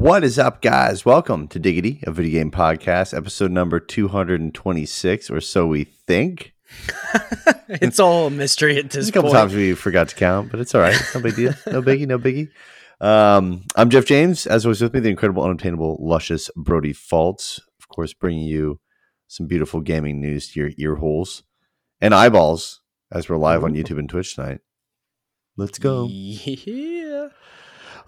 What is up, guys? Welcome to Diggity, a video game podcast, episode number 226, or so we think. it's all a mystery at this a couple point. times we forgot to count, but it's all right. It's no big deal. No biggie, no biggie. Um, I'm Jeff James. As always, with me, the incredible, unobtainable, luscious Brody Faults. Of course, bringing you some beautiful gaming news to your ear holes and eyeballs as we're live on YouTube and Twitch tonight. Let's go. Yeah.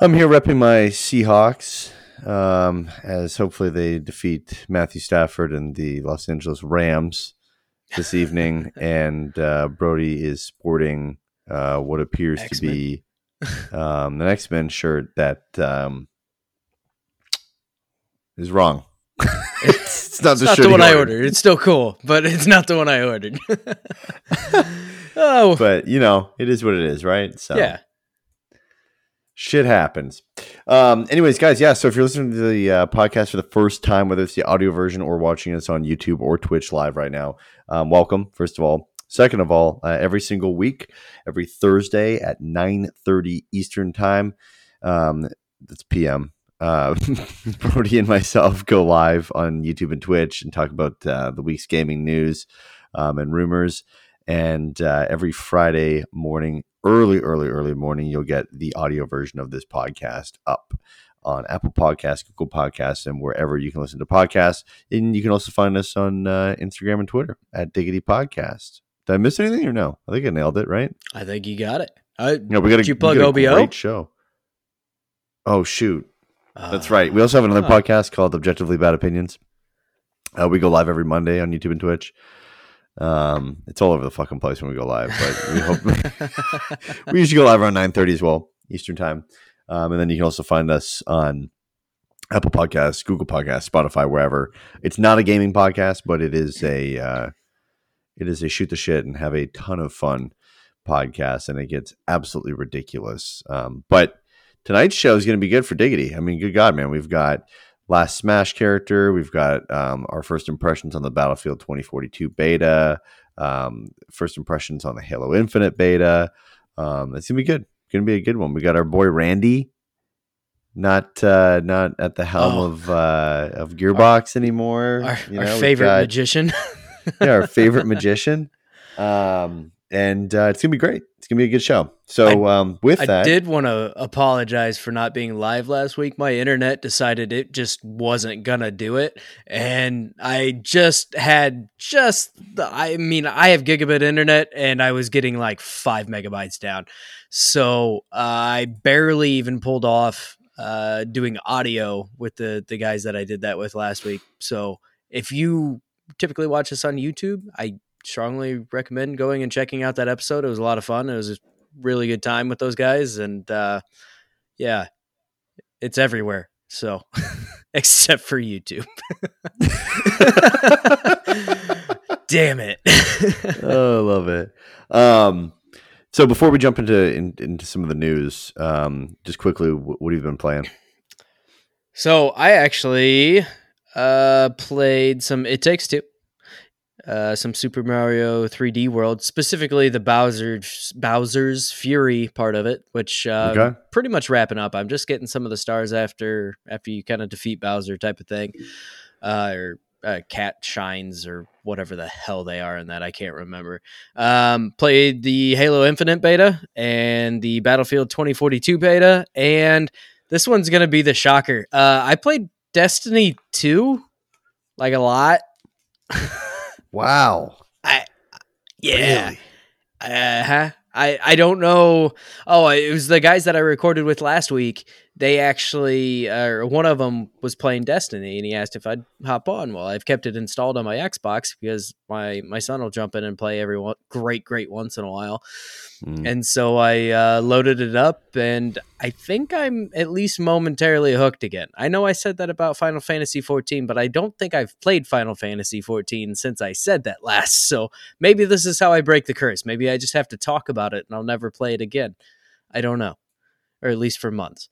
I'm here repping my Seahawks um, as hopefully they defeat Matthew Stafford and the Los Angeles Rams this evening. and uh, Brody is sporting uh, what appears to X-Men. be um, an X Men shirt that um, is wrong. it's not It's the not the he one I ordered. ordered. It's still cool, but it's not the one I ordered. oh, But, you know, it is what it is, right? So, yeah. Shit happens. Um, anyways, guys, yeah. So if you're listening to the uh, podcast for the first time, whether it's the audio version or watching us on YouTube or Twitch live right now, um, welcome. First of all, second of all, uh, every single week, every Thursday at 9:30 Eastern time, um, that's PM. Uh, Brody and myself go live on YouTube and Twitch and talk about uh, the week's gaming news um, and rumors. And uh, every Friday morning, early, early, early morning, you'll get the audio version of this podcast up on Apple Podcasts, Google Podcasts, and wherever you can listen to podcasts. And you can also find us on uh, Instagram and Twitter at Diggity Podcast. Did I miss anything or no? I think I nailed it, right? I think you got it. I, No, we got Did you plug OBO? Great show. Oh shoot, that's uh, right. We also have another huh. podcast called Objectively Bad Opinions. Uh, we go live every Monday on YouTube and Twitch. Um, it's all over the fucking place when we go live, but we hope we usually go live around nine thirty as well Eastern time. Um, and then you can also find us on Apple Podcasts, Google Podcasts, Spotify, wherever. It's not a gaming podcast, but it is a uh, it is a shoot the shit and have a ton of fun podcast, and it gets absolutely ridiculous. Um, but tonight's show is going to be good for Diggity. I mean, good God, man, we've got last Smash character, we've got um, our first impressions on the Battlefield 2042 beta, um, first impressions on the Halo Infinite beta. Um, it's gonna be good. Gonna be a good one. We got our boy Randy, not uh, not at the helm Oh. of uh, of Gearbox anymore. our, You know, we've favorite got- magician. yeah, our favorite magician. Um, and uh, it's gonna be great. It's gonna be a good show. So um, with I that, I did want to apologize for not being live last week. My internet decided it just wasn't gonna do it, and I just had just the. I mean, I have gigabit internet, and I was getting like five megabytes down, so I barely even pulled off uh, doing audio with the the guys that I did that with last week. So if you typically watch us on YouTube, I strongly recommend going and checking out that episode. It was a lot of fun. It was a really good time with those guys, and uh, yeah, it's everywhere. So, except for YouTube. Damn it. oh, I love it. Um, so before we jump into in, into some of the news, um, just quickly, wh- what have you been playing? so I actually uh, played some It Takes Two. Uh, some Super Mario 3D World, specifically the Bowser's Bowser's Fury part of it, which uh, Okay. pretty much wrapping up. I'm just getting some of the stars after after you kind of defeat Bowser type of thing, uh, or uh, cat shines or whatever the hell they are in that. I can't remember. Um, played the Halo Infinite beta and the Battlefield 2042 beta, and this one's gonna be the shocker. Uh, I played Destiny 2 like a lot. Wow. I yeah. Uh-huh. I I don't know. Oh, it was the guys that I recorded with last week. They actually, uh, one of them was playing Destiny, and he asked if I'd hop on. Well, I've kept it installed on my Xbox because my my son will jump in and play every one, great great once in a while. Mm. And so I uh, loaded it up, and I think I'm at least momentarily hooked again. I know I said that about Final Fantasy 14, but I don't think I've played Final Fantasy 14 since I said that last. So maybe this is how I break the curse. Maybe I just have to talk about it, and I'll never play it again. I don't know, or at least for months.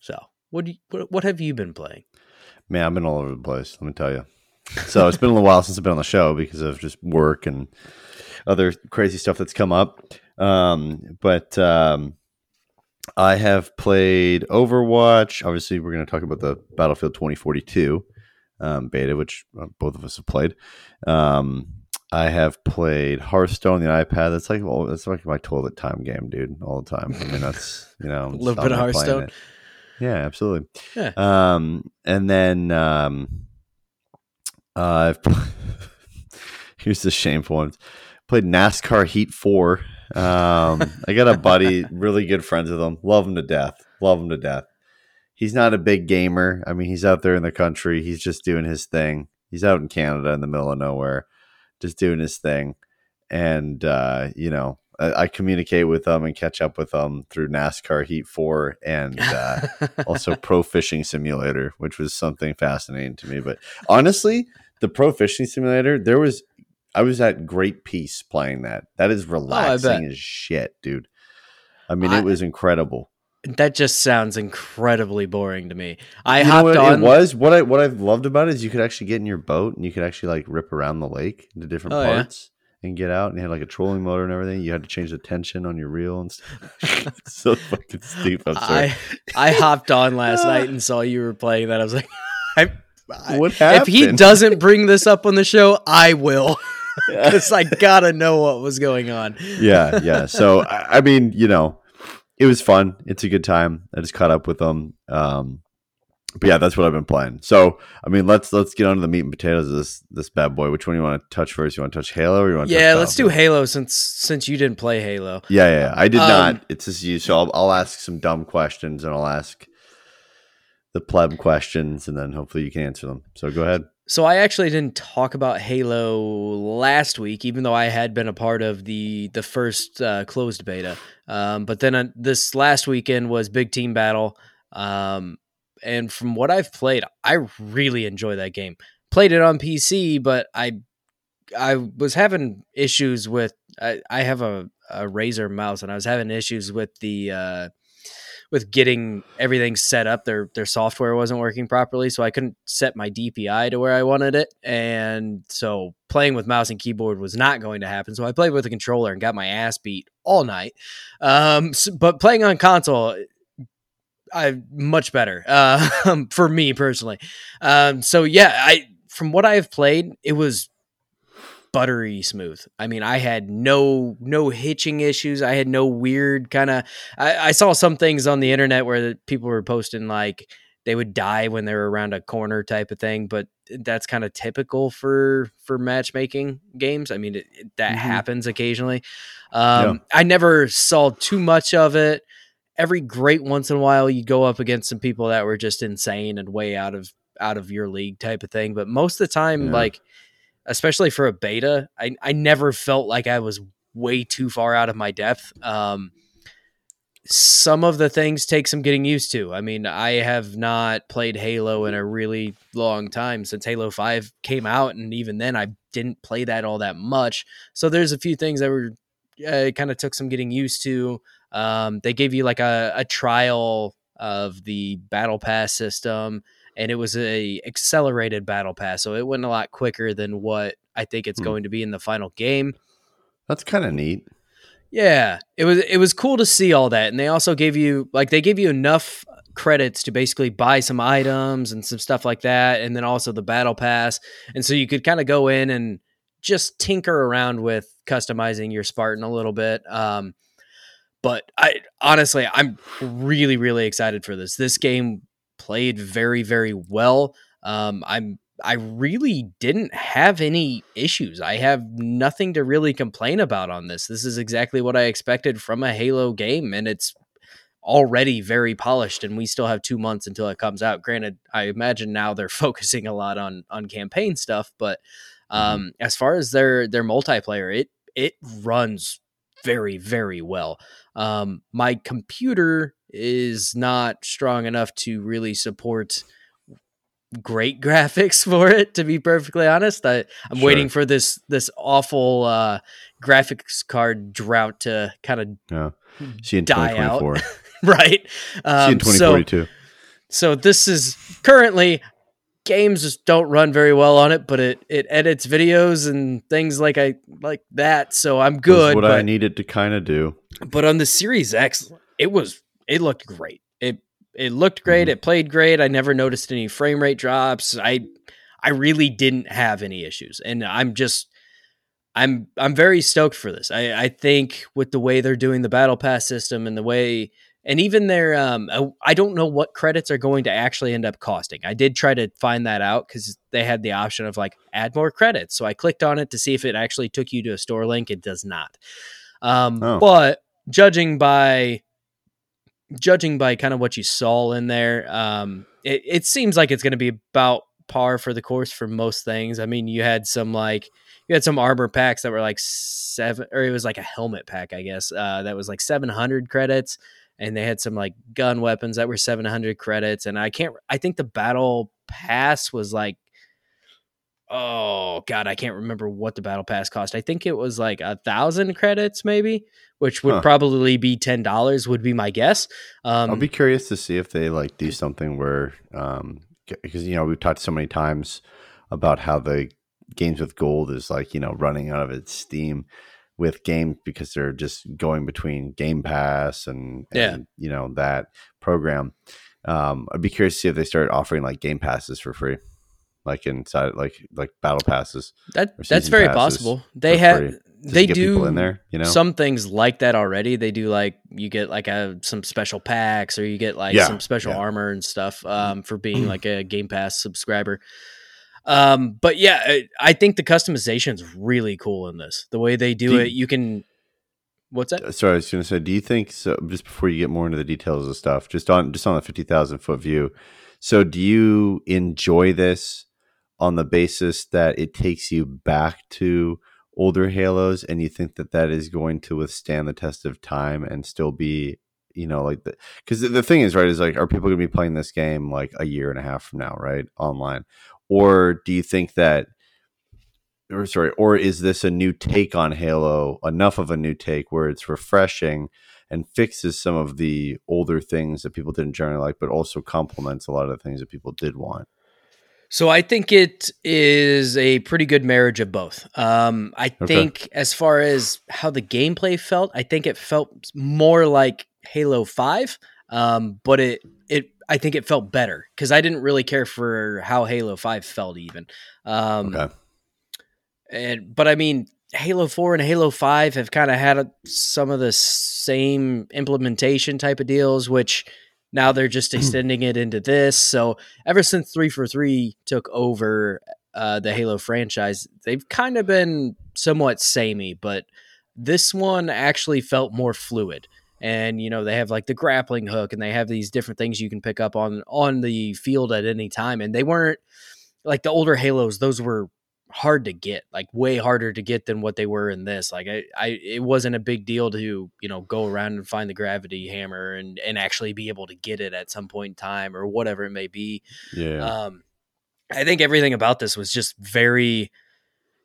So what do you, what, what have you been playing? Man, I've been all over the place. Let me tell you. So it's been a little while since I've been on the show because of just work and other crazy stuff that's come up. Um, but um, I have played Overwatch. Obviously, we're going to talk about the Battlefield 2042 um, beta, which uh, both of us have played. Um, I have played Hearthstone on the iPad. That's like well, that's like my toilet time game, dude. All the time. I mean, that's you know, A little bit of Hearthstone. Yeah, absolutely. Yeah. Um, and then um, uh, I've here's the shameful ones. Played NASCAR Heat Four. Um, I got a buddy, really good friends with him. Love him to death. Love him to death. He's not a big gamer. I mean, he's out there in the country. He's just doing his thing. He's out in Canada in the middle of nowhere, just doing his thing. And uh, you know, I, I communicate with them and catch up with them through NASCAR Heat Four and uh, also Pro Fishing Simulator, which was something fascinating to me. But honestly, the Pro Fishing Simulator, there was I was at great peace playing that. That is relaxing as shit, dude. I mean, I- it was incredible. that just sounds incredibly boring to me. I you hopped on. it was? What I what I loved about it is you could actually get in your boat and you could actually like rip around the lake into different Oh, yeah. And get out and you had like a trolling motor and everything. You had to change the tension on your reel and stuff. So fucking stupid. I'm sorry. I I hopped on last night and saw you were playing that. I was like, I, I- what if he doesn't bring this up on the show, I will, because I gotta know what was going on. yeah, yeah. So I, I mean, you know, it was fun. It's a good time. I just caught up with them. Um, but yeah, that's what I've been playing. So I mean, let's let's get on to the meat and potatoes of this this bad boy. Which one do you want to touch first? You want to touch Halo or you want to Yeah, let's do Halo since since you didn't play Halo. Yeah, yeah, yeah. I did Um, not. It's just you. So I'll, I'll ask some dumb questions and I'll ask the pleb questions and then hopefully you can answer them. So go ahead. So I actually didn't talk about Halo last week, even though I had been a part of the the first uh, closed beta. Um, but then uh, this last weekend was Big Team Battle, um, and from what I've played, I really enjoy that game. Played it on PC, but I I was having issues with I, I have a, a Razer mouse, and I was having issues with the uh, with getting everything set up. Their their software wasn't working properly, so I couldn't set my DPI to where I wanted it, and so playing with mouse and keyboard was not going to happen. So I played with a controller and got my ass beat all night. Um, s- but playing on console. I much better uh, for me personally. Um, so yeah, I from what I have played, it was buttery smooth. I mean, I had no no hitching issues. I had no weird kind of. I, I saw some things on the internet where people were posting like they would die when they were around a corner type of thing, but that's kind of typical for for matchmaking games. I mean, it, it- that Mhm. happens occasionally. Um, I never saw too much of it. Every great once in a while, you go up against some people that were just insane and way out of out of your league type of thing. But most of the time, Yeah. like especially for a beta, I I never felt like I was way too far out of my depth. Um, some of the things take some getting used to. I mean, I have not played Halo in a really long time since Halo 5 came out and even then I didn't play that all that much. So there's a few things that were uh, kind of took some getting used to. Um, they gave you like a, a trial of the battle pass system and it was a accelerated battle pass so it went a lot quicker than what i think it's Hmm. going to be in the final game That's kind of neat. yeah it was it was cool to see all that and they also gave you like they gave you enough credits to basically buy some items and some stuff like that and then also the battle pass and so you could kind of go in and just tinker around with customizing your spartan a little bit um but i honestly i'm really really excited for this this game played very very well um i'm I really didn't have any issues. I have nothing to really complain about on this. This is exactly what I expected from a Halo game, and it's already very polished. And we still have two months until it comes out. Granted, I imagine now they're focusing a lot on on campaign stuff, but um, as far as their their multiplayer, it it runs very very well. Um, my computer is not strong enough to really support great graphics for it to be perfectly honest i i'm Sure. waiting for this this awful uh graphics card drought to kind of Yeah. See in Die out. 2024. right See um, in so so this is currently games just don't run very well on it but it it edits videos and things like i like that so i'm That's good what I but, needed to kind of do. but on the series x it was it looked great. It it looked great. Mhm. It played great. I never noticed any frame rate drops. I I really didn't have any issues, and I'm just I'm I'm very stoked for this. I I think with the way they're doing the battle pass system and the way and even their um I- don't know what credits are going to actually end up costing. I did try to find that out cuz they had the option of like add more credits. So I clicked on it to see if it actually took you to a store link. It does not. Um Oh. but judging by judging by kind of what you saw in there, um it, it seems like it's going to be about par for the course for most things. I mean, you had some like you had some armor packs that were like seven, or it was like a helmet pack, I guess, uh, that was like seven hundred credits, and they had some like gun weapons that were seven hundred credits, and I can't, I think the battle pass was like. Oh God, I can't remember what the battle pass cost. I think it was like a thousand credits, maybe, which would Huh. probably be ten dollars. Would be my guess. Um, I'll be curious to see if they like do something where, um, because you know we've talked so many times about how the games with gold is like you know running out of its steam with games because they're just going between Game Pass and, Yeah. you know that program. Um, I'd be curious to see if they start offering like Game Passes for free, like inside like like battle passes. that that's very possible. They have free, just to they do in there. You know, some things like that already. They do like you get like a some special packs or you get like Yeah, some special yeah. Mm-hmm. armor and stuff um, for being like a Game Pass subscriber. Um, but yeah, I, I think the customization is really cool in this. The way they do, Do it, you can. What's that? Sorry, I was going to say, do you think so? Just before you get more into the details of stuff, just on just on the fifty thousand foot view. So, do you enjoy this on the basis that it takes you back to older Halos, and you think that that is going to withstand the test of time and still be, you know, like the because the, the thing is, right, is like, are people going to be playing this game like a year and a half from now, right, online, or do you think that or sorry, or is this a new take on Halo, enough of a new take where it's refreshing and fixes some of the older things that people didn't generally like, but also complements a lot of the things that people did want? So I think it is a pretty good marriage of both. Um, I Okay. think as far as how the gameplay felt, I think it felt more like Halo Five, um, but it it I think it felt better because I didn't really care for how Halo Five felt even. Um, Okay. and but I mean, Halo Four and Halo Five have kind of had a, some of the same implementation type of deals, which now they're just extending it into this. So ever since 343 took over uh, the Halo franchise, they've kind of been somewhat samey, but this one actually felt more fluid. And you know they have like the grappling hook, and they have these different things you can pick up on on the field at any time. And they weren't like the older Halos; those were hard to get, like way harder to get than what they were in this. Like I, I it wasn't a big deal to you know go around and find the gravity hammer and and actually be able to get it at some point in time or whatever it may be. Yeah. Um, I think everything about this was just very.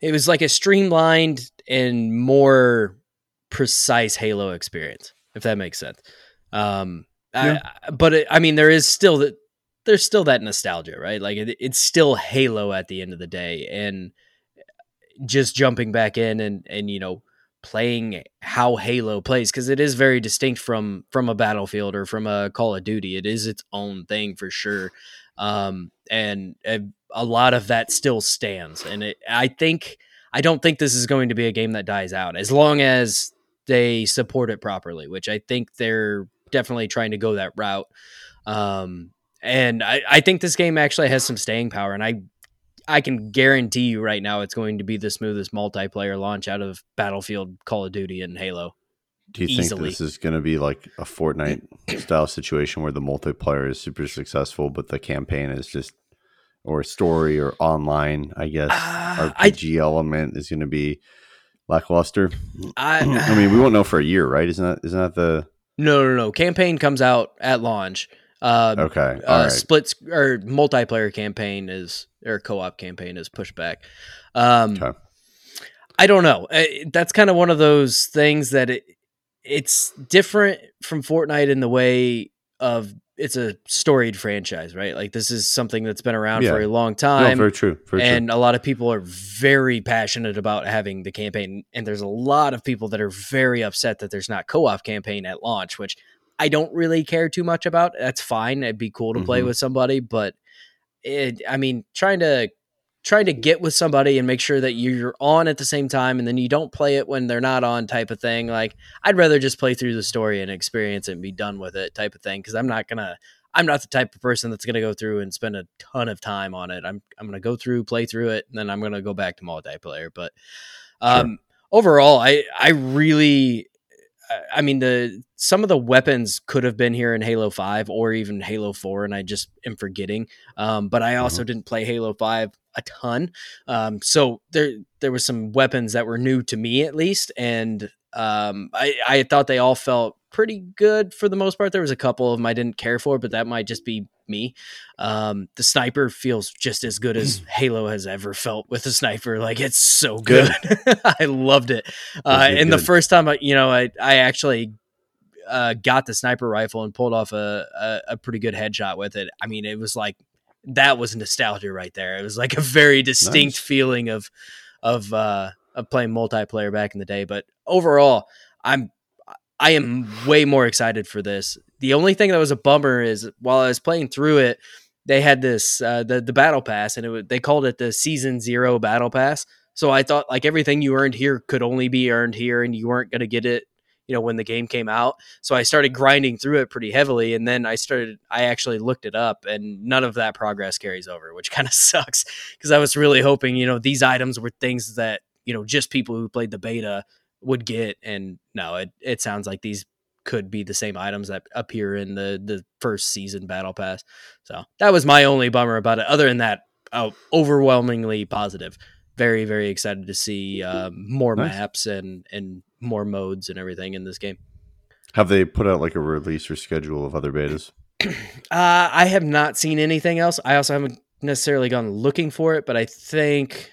It was like a streamlined and more precise Halo experience, if that makes sense. Um, I, but it, I mean, there is still that there's still that nostalgia, right? Like it, it's still Halo at the end of the day, and just jumping back in and and you know playing how Halo plays because it is very distinct from from a Battlefield or from a Call of Duty. It is its own thing for sure, um, and a, a lot of that still stands. And it, I think I don't think this is going to be a game that dies out as long as they support it properly, which I think they're definitely trying to go that route. Um, and I, I think this game actually has some staying power, and I I can guarantee you right now it's going to be the smoothest multiplayer launch out of Battlefield, Call of Duty, and Halo. Do you think this is going to be like a Fortnite style situation where the multiplayer is super successful, but the campaign is just, or story or online, I guess, Uh, I- RPG element is going to be lackluster? I, I mean, we won't know for a year, right? Isn't that isn't that the no, no, no. Campaign comes out at launch. Uh, okay? uh, right. split sc- or multiplayer campaign is or co-op campaign is pushed back. Um, Okay. I don't know. Uh, That's kind of one of those things that it it's different from Fortnite in the way of it's a storied franchise, right? Like this is something that's been around for a long No, time. very true. Very and a lot of people are very passionate about having the campaign and there's a lot of people that are very upset that there's not co-op campaign at launch which I don't really care too much about. That's fine. It'd be cool to play Mhm. with somebody, but it, I mean, trying to trying to get with somebody and make sure that you're on at the same time and then you don't play it when they're not on type of thing. Like i'd rather just play through the story and experience it and be done with it type of thing because i'm not gonna i'm not the type of person that's gonna go through and spend a ton of time on it. I'm, I'm gonna go through play through it and then i'm gonna go back to multiplayer but um overall i i really I- I mean the some of the weapons could have been here in Halo 5 or even Halo 4 and I just am forgetting. Um, but I also didn't play Halo 5 a ton. Um, so there there was some weapons that were new to me at least and um, I, I thought they all felt pretty good for the most part. There was a couple of them I didn't care for, but that might just be me. Um, the sniper feels just as good as Halo has ever felt with a sniper. Like it's so good. I loved it. Uh, Good, and the first time, I, you know, I I actually uh, got the sniper rifle and pulled off a, a a pretty good headshot with it. I mean, it was like that was nostalgia right there. It was like a very distinct Nice. feeling of of uh, of playing multiplayer back in the day. But overall, I'm I am way more excited for this. The only thing that was a bummer is while I was playing through it, they had this uh, the the battle pass, and it was, they called it the season zero battle pass. So I thought like everything you earned here could only be earned here, and you weren't going to get it, you know, when the game came out. So I started grinding through it pretty heavily, and then I started. I actually looked it up, and none of that progress carries over, which kind of sucks because I was really hoping, you know, these items were things that you know just people who played the beta would get, and no, it it sounds like these could be the same items that appear in the the first season battle pass. So that was my only bummer about it. Other than that, oh, overwhelmingly positive. Very very excited to see um, more Nice. maps and and more modes and everything in this game. Have they put out like a release or schedule of other betas? Uh, I have not seen anything else. I also haven't necessarily gone looking for it, but I think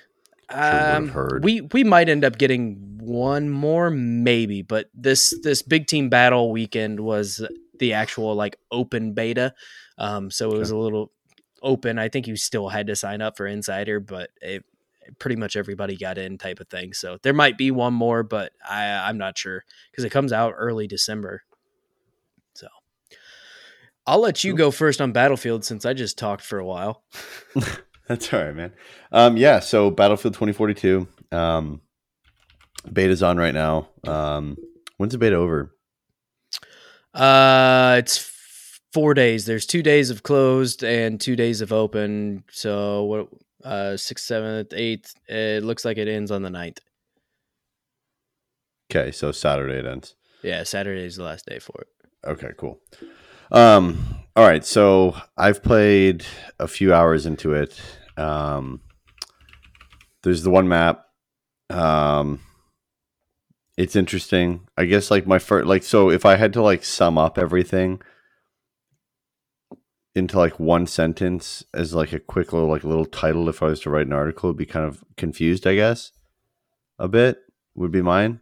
um, we we might end up getting one more, maybe. But this this big team battle weekend was the actual like open beta, um, so it was a little open. I think you still had to sign up for Insider, but it, pretty much everybody got in type of thing. So there might be one more, but I I'm not sure because it comes out early December. So I'll let you go first on Battlefield since I just talked for a while. That's all right, man. Um, yeah, so Battlefield 2042. Um, beta's on right now. Um, when's the beta over? Uh, it's four days. There's two days of closed and two days of open. So what? Uh, sixth, seventh, eighth. It looks like it ends on the 9th. Okay, so Saturday it ends. Yeah, Saturday is the last day for it. Okay, cool. Um, all right, so I've played a few hours into it. Um, there's the one map. Um, it's interesting. I guess like my first, like, so if I had to like sum up everything into like one sentence as like a quick little like little title, if I was to write an article, it'd be kind of confused. I guess a bit would be mine.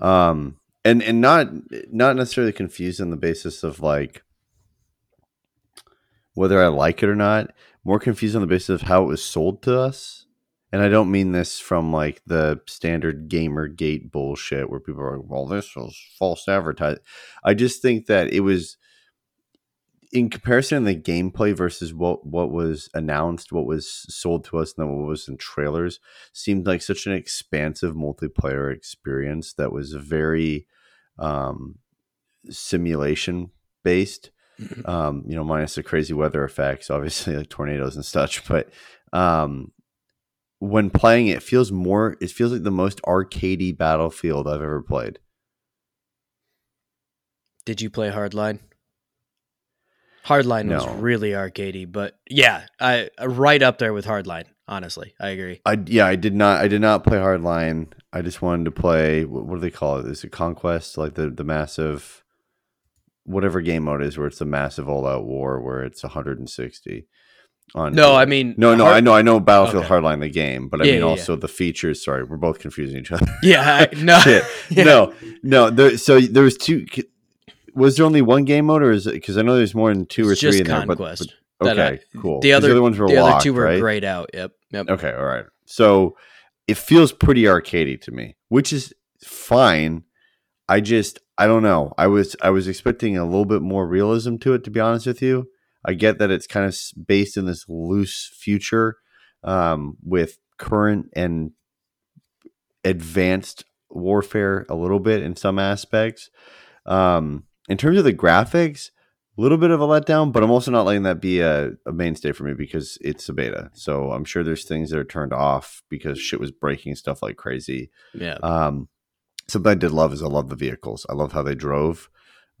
Um, and and not not necessarily confused on the basis of like whether I like it or not. More confused on the basis of how it was sold to us. And I don't mean this from like the standard gamer gate bullshit where people are like, well, this was false advertising. I just think that it was in comparison the gameplay versus what what was announced, what was sold to us, and then what was in trailers, seemed like such an expansive multiplayer experience that was very um, simulation based. Um, you know, minus the crazy weather effects, obviously like tornadoes and such. But um, when playing it, it feels more. It feels like the most arcadey battlefield I've ever played. Did you play Hardline? Hardline was really arcadey, but yeah, I uh, right up there with Hardline. Honestly, I agree. I yeah, I did not. I did not play Hardline. I just wanted to play. What, what do they call it? Is it Conquest? Like the the massive, whatever game mode is, where it's the massive all out war, where it's 160. On No, I mean no, no. Hard- I know, I know Battlefield Okay. Hardline the game, but I Yeah, mean yeah, also the features. Sorry, we're both confusing each other. Yeah, I, no, yeah. No, no. There, so there was two. Was there only one game mode, or is it? Because I know there's more than two It's or three in there. But, but okay, I- cool. The 'Cause other, ones were the other two were right? grayed out. Yep, yep. Okay, all right. So it feels pretty arcadey to me, which is fine. I just I don't know. I was I was expecting a little bit more realism to it. To be honest with you, I get that it's kind of based in this loose future um, with current and advanced warfare a little bit in some aspects. Um, in terms of the graphics, a little bit of a letdown, but I'm also not letting that be a, a mainstay for me because it's a beta. So I'm sure there's things that are turned off because shit was breaking stuff like crazy. Yeah. Um, something I did love is I love the vehicles. I love how they drove.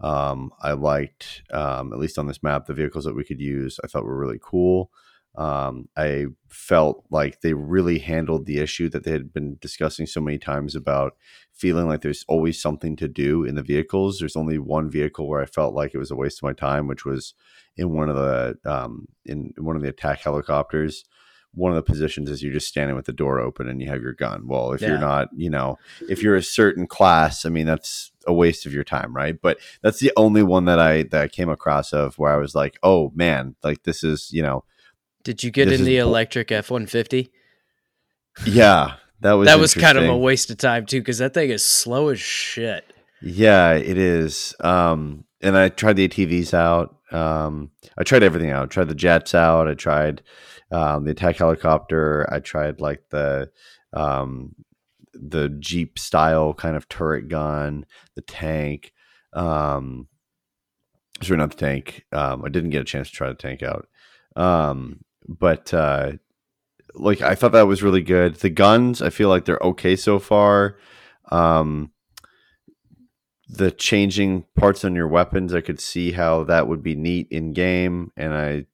Um, I liked, um, at least on this map, the vehicles that we could use. I thought were really cool. Um, I felt like they really handled the issue that they had been discussing so many times about feeling like there's always something to do in the vehicles. There's only one vehicle where I felt like it was a waste of my time, which was in one of the um, in one of the attack helicopters. One of the positions is you're just standing with the door open and you have your gun. Well, if Yeah. you're not, you know, if you're a certain class, I mean, that's a waste of your time, right? But that's the only one that I that I came across of where I was like, oh man, like this is, you know, Did you get this in the electric F one fifty? yeah, that was That was kind of a waste of time too, because that thing is slow as shit. Yeah, it is. Um, and I tried the ATVs out. Um, I tried everything out. I tried the jets out. I tried um, the attack helicopter. I tried like the um, the Jeep style kind of turret gun, the tank. Um, sorry, not the tank. Um, I didn't get a chance to try the tank out. Um, but uh, like I thought that was really good. The guns, I feel like they're okay so far. Um, the changing parts on your weapons, I could see how that would be neat in game, and I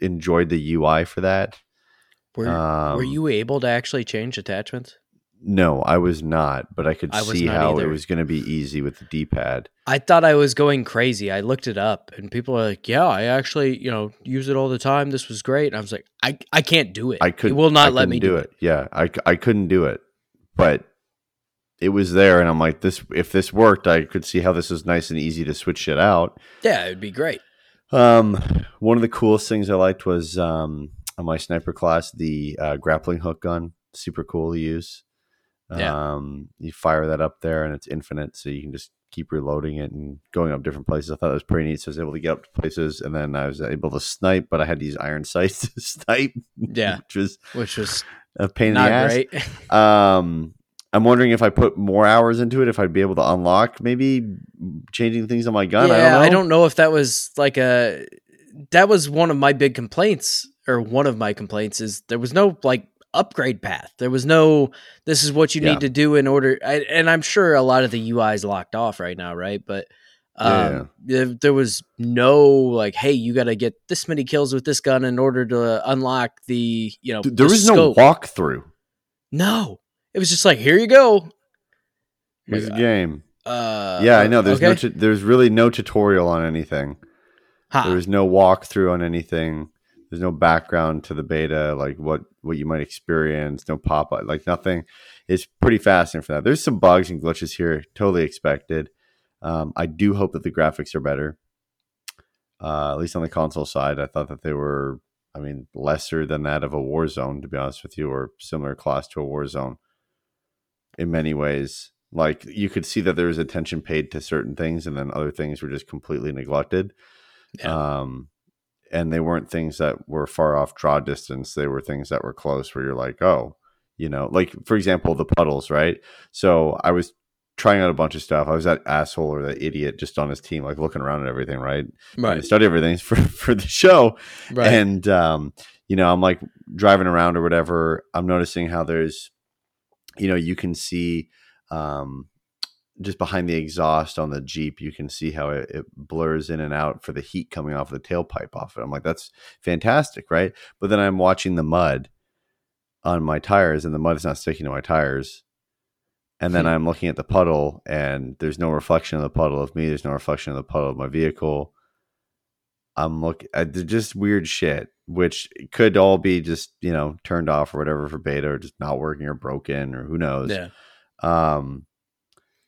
enjoyed the UI for that. Were Um, Were you able to actually change attachments? No, I was not, but I could I see how it was going to be easy with the D-pad. I thought I was going crazy. I looked it up, and people are like, "Yeah, I actually, you know, use it all the time. This was great." And I was like, "I, I can't do it. I could It will not I let me do it. Yeah, I, I couldn't do it, but it was there, and I'm like, this. If this worked, I could see how this is nice and easy to switch shit out. Yeah, it'd be great. Um, one of the coolest things I liked was um, on my sniper class, the uh, grappling hook gun. Super cool to use. Yeah. Um, you fire that up there, and it's infinite, so you can just keep reloading it and going up different places. I thought it was pretty neat. So I was able to get up to places, and then I was able to snipe, but I had to use iron sights to snipe. Yeah. which was Which was a pain in the ass. great. Um, I'm wondering if I put more hours into it, if I'd be able to unlock maybe changing things on my gun. yeah, I don't know. if that was like a. That was one of my big complaints, or one of my complaints is there was no like upgrade path. There was no. This is what you Yeah. need to do in order. I, and I'm sure a lot of the UI is locked off right now, right? But. Yeah, Um, there, there was no like, hey, you got to get this many kills with this gun in order to unlock the, you know, Th- There the was scope. no walkthrough. No, it was just like, here you go. Here's the game. Uh, yeah, I know. There's no. tu- there's really no tutorial on anything. Ha. There was no walkthrough on anything. There's no background to the beta, like what what you might experience. No pop up, like nothing. It's pretty fascinating for that. There's some bugs and glitches here, totally expected. Um, I do hope that the graphics are better. Uh, at least on the console side, I thought that they were. I mean, lesser than that of a Warzone, to be honest with you, or similar class to a Warzone. In many ways, like you could see that there was attention paid to certain things, and then other things were just completely neglected. Yeah. Um, and they weren't things that were far off draw distance. They were things that were close where you're like, oh, you know, like for example, the puddles, right? So I was trying out a bunch of stuff. I was that asshole or that idiot just on his team, like looking around at everything, right? Right, study everything for, for the show. right. And, um, you know, I'm like driving around or whatever. I'm noticing how there's, you know, you can see, um, just behind the exhaust on the Jeep, you can see how it, it blurs in and out for the heat coming off the tailpipe off it. I'm like, that's fantastic, right? But then I'm watching the mud on my tires, and the mud is not sticking to my tires. And then Hmm. I'm looking at the puddle, and there's no reflection of the puddle of me. There's no reflection of the puddle of my vehicle. I'm looking at just weird shit, which could all be just you know turned off or whatever for beta, or just not working or broken, or who knows. yeah, Um,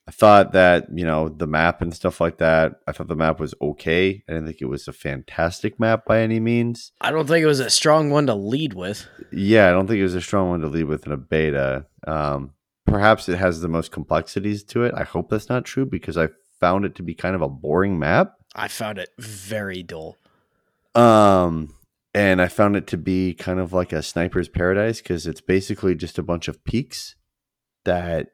I thought that you know the map and stuff like that. I thought the map was okay. I didn't think it was a fantastic map by any means. I don't think it was a strong one to lead with. Yeah, I don't think it was a strong one to lead with in a beta. Um, perhaps it has the most complexities to it. I hope that's not true because I found it to be kind of a boring map. I found it very dull. Um, and I found it to be kind of like a sniper's paradise because it's basically just a bunch of peaks that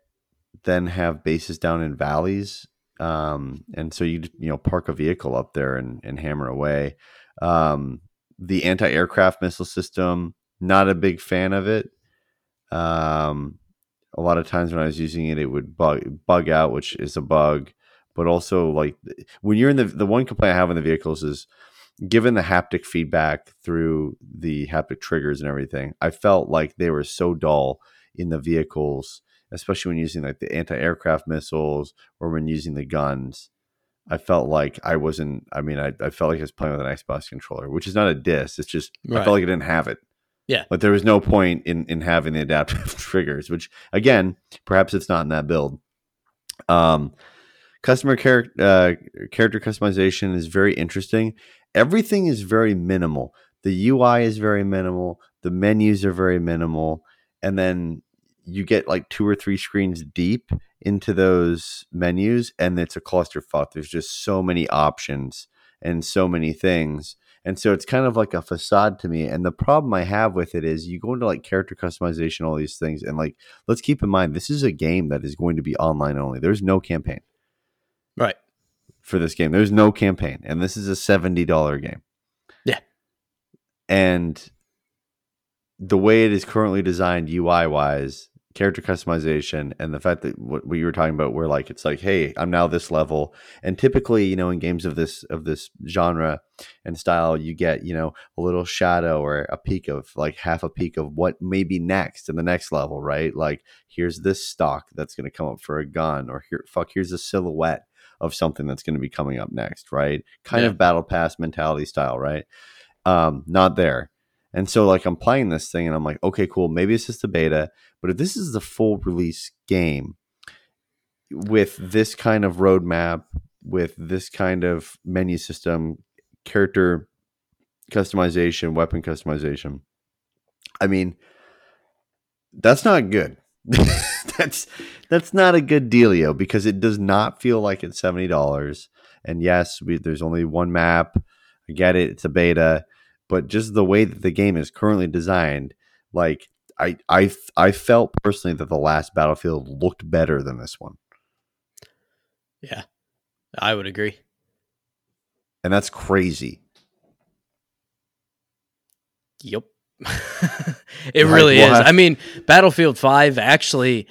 then have bases down in valleys. Um, and so you you know park a vehicle up there and, and hammer away. Um, the anti-aircraft missile system, not a big fan of it. Um, a lot of times when I was using it, it would bug bug out, which is a bug. But also, like when you're in the the one complaint I have in the vehicles is given the haptic feedback through the haptic triggers and everything, I felt like they were so dull in the vehicles, especially when using like the anti-aircraft missiles or when using the guns. I felt like I wasn't. I mean, I, I felt like I was playing with an Xbox controller, which is not a diss. It's just I felt like I didn't have it. Yeah. but there was no point in in having the adaptive triggers, which again, perhaps it's not in that build. Um, customer char- uh, character customization is very interesting. Everything is very minimal. The UI is very minimal. The menus are very minimal, and then you get like two or three screens deep into those menus, and it's a clusterfuck. There's just so many options and so many things. And so it's kind of like a facade to me. And the problem I have with it is you go into like character customization, all these things, and like let's keep in mind this is a game that is going to be online only. There's no campaign Right. for this game. There's no campaign, and this is a seventy dollar game. Yeah. and the way it is currently designed UI wise, character customization, and the fact that what we were talking about, where like it's like, hey, I'm now this level, and typically, you know, in games of this of this genre and style, you get you know a little shadow or a peak of like half a peak of what may be next in the next level, right? Like here's this stock that's going to come up for a gun, or here, fuck, here's a silhouette of something that's going to be coming up next, right? Kind Yeah. of battle pass mentality style, right? Um, not there. And so like I'm playing this thing and I'm like, okay, cool, maybe it's just a beta, but if this is the full release game with this kind of roadmap, with this kind of menu system, character customization, weapon customization, I mean, that's not good. that's that's not a good dealio because it does not feel like it's seventy dollars. And yes, we, there's only one map. I get it; it's a beta, but just the way that the game is currently designed, like I I I felt personally that the last Battlefield looked better than this one, Yeah. I would agree. and that's crazy. Yep. it Like, really is. have- I mean, Battlefield 5 actually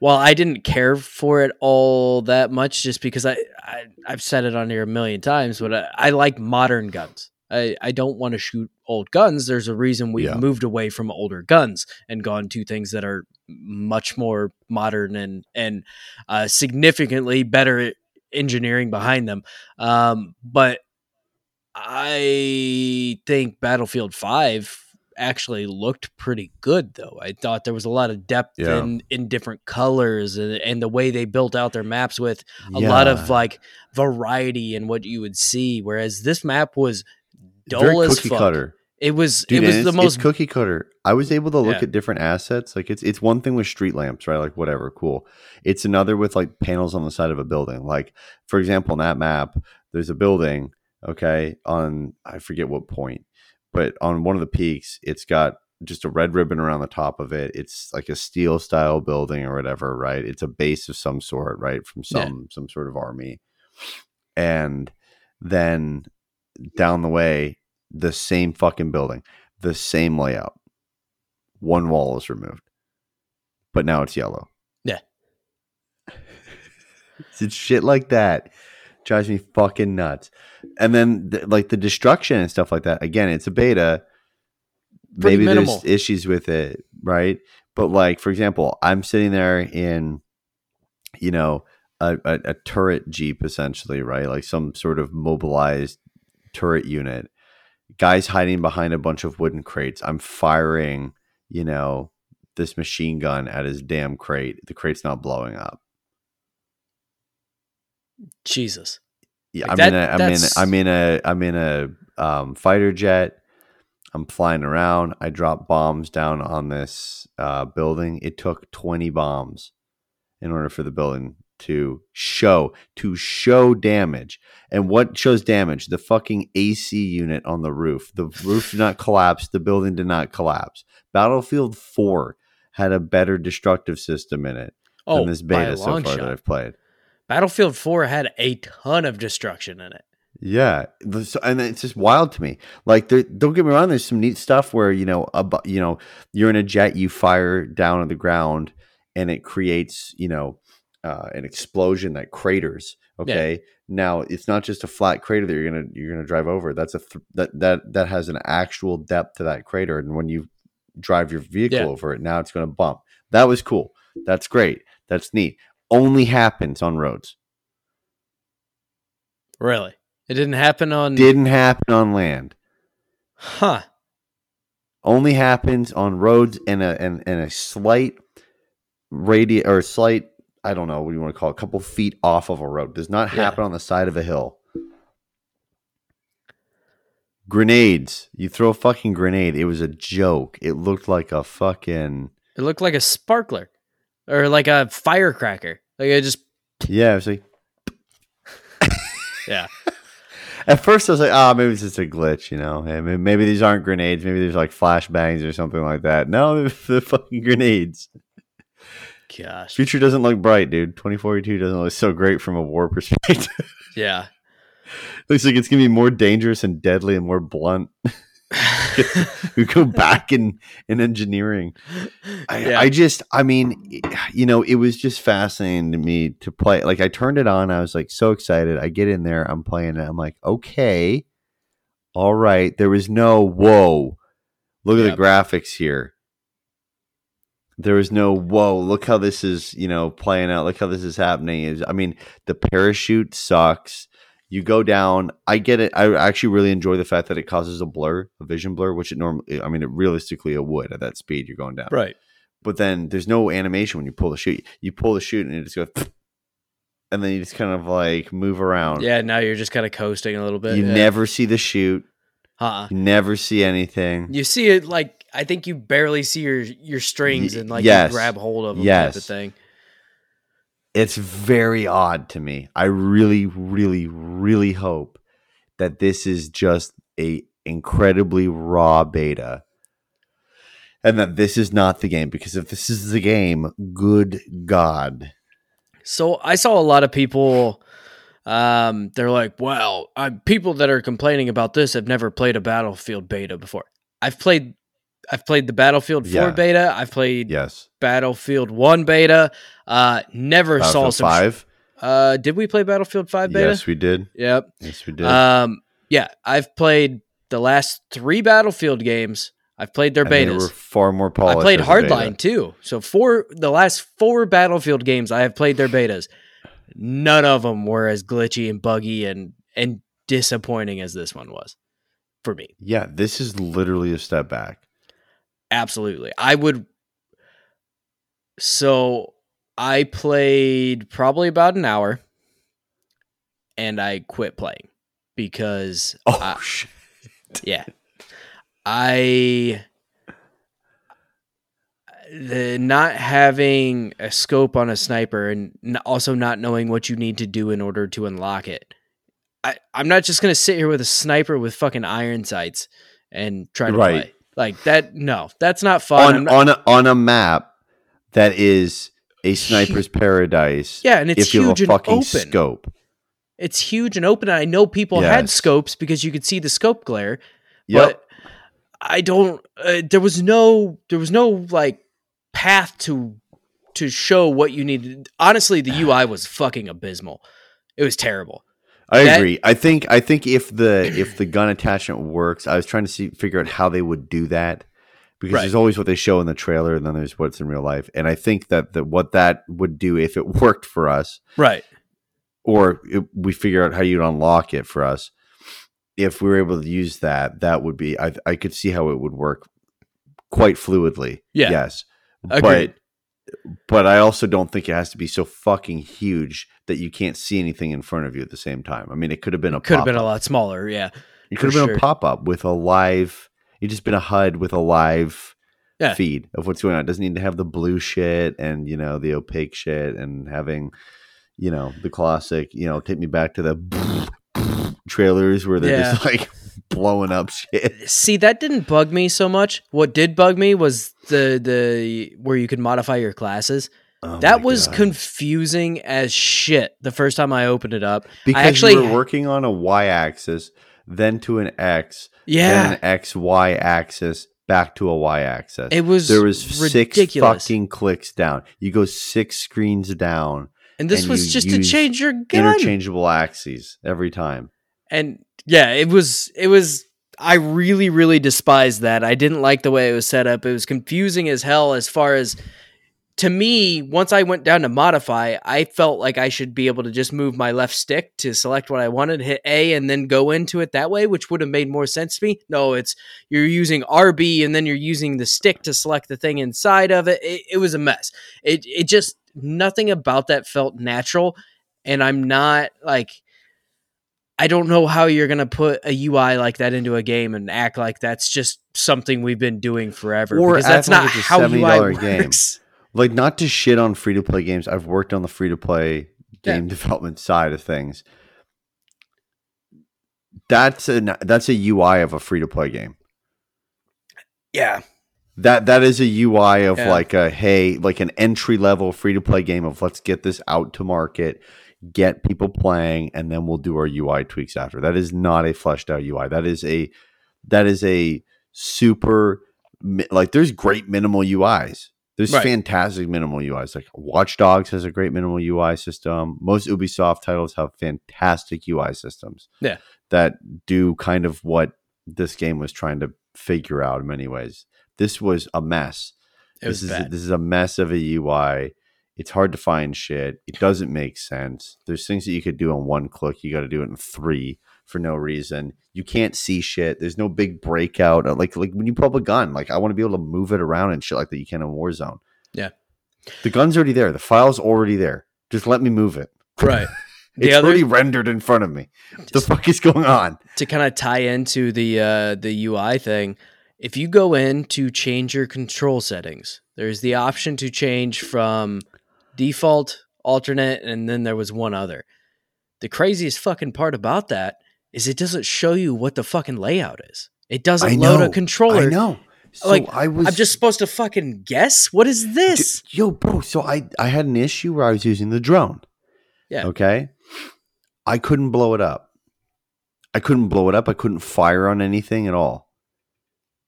while I didn't care for it all that much just because I, I I've said it on here a million times, but I, I like modern guns. I, I don't want to shoot old guns. There's a reason we've Yeah. moved away from older guns and gone to things that are much more modern and and uh, significantly better engineering behind them. Um, but I think Battlefield 5 actually looked pretty good though. I thought there was a lot of depth Yeah. in in different colors and, and the way they built out their maps with a lot of like variety in what you would see whereas this map was dull very as cookie fuck. cutter. It was Dude, it was the most cookie cutter. I was able to look Yeah. at different assets. Like it's it's one thing with street lamps, right? Like whatever, cool. It's another with like panels on the side of a building. Like for example, on that map, there's a building. Okay, on I forget what point, but on one of the peaks, it's got just a red ribbon around the top of it. It's like a steel style building or whatever, right? It's a base of some sort, right? From Yeah. some some sort of army, and then down the way, the same fucking building, the same layout. One wall is removed, but now it's yellow. Yeah. it's shit like that drives me fucking nuts. And then th- like the destruction and stuff like that. Again, it's a beta. Pretty Maybe minimal. there's issues with it, right? But like for example, I'm sitting there in, you know, a, a, a turret jeep essentially, right? Like some sort of mobilized turret unit. Guys hiding behind a bunch of wooden crates. I'm firing, you know, this machine gun at his damn crate. The crate's not blowing up. Jesus. Yeah, Like I'm that- in a, I'm in, that's- I'm in a, I'm in a um, fighter jet. I'm flying around. I drop bombs down on this uh, building. It took 20 bombs in order for the building to show to show damage. And what shows damage? The fucking AC unit on the roof. The roof did not collapse. The building did not collapse. Battlefield 4 had a better destructive system in it Oh, than this beta so far shot. that I've played. Battlefield 4 had a ton of destruction in it. Yeah, and it's just wild to me. Like, there, don't get me wrong. There's some neat stuff where you know, ab- you know, you're in a jet, you fire down on the ground, and it creates, you know, uh, an explosion that craters. Okay, now it's not just a flat crater that you're gonna you're gonna drive over. That's a th- that that that has an actual depth to that crater, and when you drive your vehicle Yeah. over it, now it's gonna bump. That was cool. That's great. That's neat. Only happens on roads. Really? It didn't happen on. Didn't happen on land. Huh. only happens on roads and a and, and a slight radius or slight I don't know what you want to call it, a couple feet off of a road. Does not Yeah. happen on the side of a hill. Grenades. You throw a fucking grenade. It was a joke. It looked like a fucking It looked like a sparkler or like a firecracker. Like it just, yeah. It like yeah. at first I was like, oh, maybe it's just a glitch. You know, Hey, maybe these aren't grenades. Maybe there's like flashbangs or something like that. No, they're fucking grenades. Gosh. Future doesn't look bright, dude. 2042 doesn't look so great from a war perspective. Yeah. Looks like it's gonna be more dangerous and deadly and more blunt. we go back in in engineering. I, Yeah. I just, I mean, you know, it was just fascinating to me to play. Like, I turned it on. I was like so excited. I get in there. I'm playing it. I'm like, okay, all right. There was no whoa. Look at the graphics here. There was no whoa. Look how this is, you know, playing out. Look how this is happening. Is I mean, the parachute sucks. You go down. I get it. I actually really enjoy the fact that it causes a blur, a vision blur, which it normally. I mean, it realistically it would at that speed you're going down. right. But then there's no animation when you pull the chute. You pull the chute and it just goes, and then you just kind of like move around. Yeah. Now you're just kind of coasting a little bit. You yeah. never see the chute. Uh-uh. Never see anything. You see it like I think you barely see your your strings and like yes. you grab hold of them type of thing. it's very odd to me. I really, really, really hope that this is just a incredibly raw beta. And that this is not the game because if this is the game, good God. So I saw a lot of people. Um, they're like, "Well, i people that are complaining about this have never played a Battlefield beta before." I've played, I've played the Battlefield Four Yeah. beta. I've played Yes. Battlefield One beta. Uh, never saw some. 5? Uh, did we play Battlefield Five beta? Yes, we did. Yep. Yes, we did. Um, yeah, I've played the last three Battlefield games. I've played their betas. were far more polished. I played as a beta. Hardline too. So for the last four Battlefield games, I have played their betas. None of them were as glitchy and buggy and and disappointing as this one was for me. Yeah, this is literally a step back. Absolutely, I would. So I played probably about an hour, and I quit playing because Oh, I- shit. yeah i the not having a scope on a sniper and also not knowing what you need to do in order to unlock it I, i'm not just gonna sit here with a sniper with fucking iron sights and try to Right. play like that no that's not fun on not- on a, on a map that is a sniper's paradise. yeah and it's if you have huge a and fucking open scope. it's huge and open and i know people had scopes because you could see the scope glare Yep. but I don't. Uh, there was no. There was no like path to to show what you needed. Honestly, the UI was fucking abysmal. It was terrible. I that- agree. I think I think if the if the gun attachment works, I was trying to see figure out how they would do that because Right. there's always what they show in the trailer and then there's what's in real life. And I think that the, what that would do if it worked for us, Right. or if we figure out how you'd unlock it for us, if we were able to use that, that would be I I could see how it would work quite fluidly. Yeah. Yes. Agreed. But but I also don't think it has to be so fucking huge that you can't see anything in front of you at the same time. I mean, it could have been a Could have been a lot smaller. Yeah. It could have been sure. a pop up with a live. It just been a HUD with a live Yeah. feed of what's going on. It doesn't need to have the blue shit and you know the opaque shit and having you know, the classic, you know, take me back to the trailers where they're just like blowing up shit. See, that didn't bug me so much. What did bug me was the the where you could modify your classes. Oh that was God. confusing as shit the first time I opened it up. because actually- you were working on a y axis, then to an x, then Yeah, an x y axis, back to a y axis. it was there was six fucking clicks down. You go six screens down, and this and was just to change your gun. interchangeable axes every time. and yeah, it was it was I really really despised that. I didn't like the way it was set up. It was confusing as hell as far as to me, once I went down to modify, I felt like I should be able to just move my left stick to select what I wanted, hit A, and then go into it that way, which would have made more sense to me. No, it's you're using RB and then you're using the stick to select the thing inside of it. It, it was a mess. It it just nothing about that felt natural, and I'm not like I don't know how you're gonna put a UI like that into a game and act like that's just something we've been doing forever. Or because that's not how UI $70 game. Like not to shit on free to play games. I've worked on the free to play Yeah. game development side of things. That's a that's a UI of a free to play game. Yeah, That that is a UI of Yeah. like a hey, like an entry level free to play game of let's get this out to market, get people playing, and then we'll do our UI tweaks after. That is not a fleshed out UI. That is a that is a super like there's great minimal UIs. There's Right. fantastic minimal UIs. Like Watch Dogs has a great minimal UI system. Most Ubisoft titles have fantastic UI systems. Yeah. That do kind of what this game was trying to figure out in many ways. This was a mess. it this is bad. this is a mess of a UI. It's hard to find shit. It doesn't make sense. There's things that you could do in one click. You got to do it in three for no reason. You can't see shit. There's no big breakout. Uh, Like like when you pull up a gun, like I want to be able to move it around and shit like that. You can in Warzone. Yeah. the gun's already there. The file's already there. Just let me move it. right. It's other already rendered in front of me. What The fuck is going on? to kind of tie into the uh, the UI thing, if you go in to change your control settings, there's the option to change from default, alternate, and then there was one other. The craziest fucking part about that is it doesn't show you what the fucking layout is. It doesn't I load know. a controller. I know. So Like, I was I'm just supposed to fucking guess. What is this? D- yo, bro. So I I had an issue where I was using the drone. Yeah. Okay. I couldn't blow it up. I couldn't blow it up. I couldn't fire on anything at all.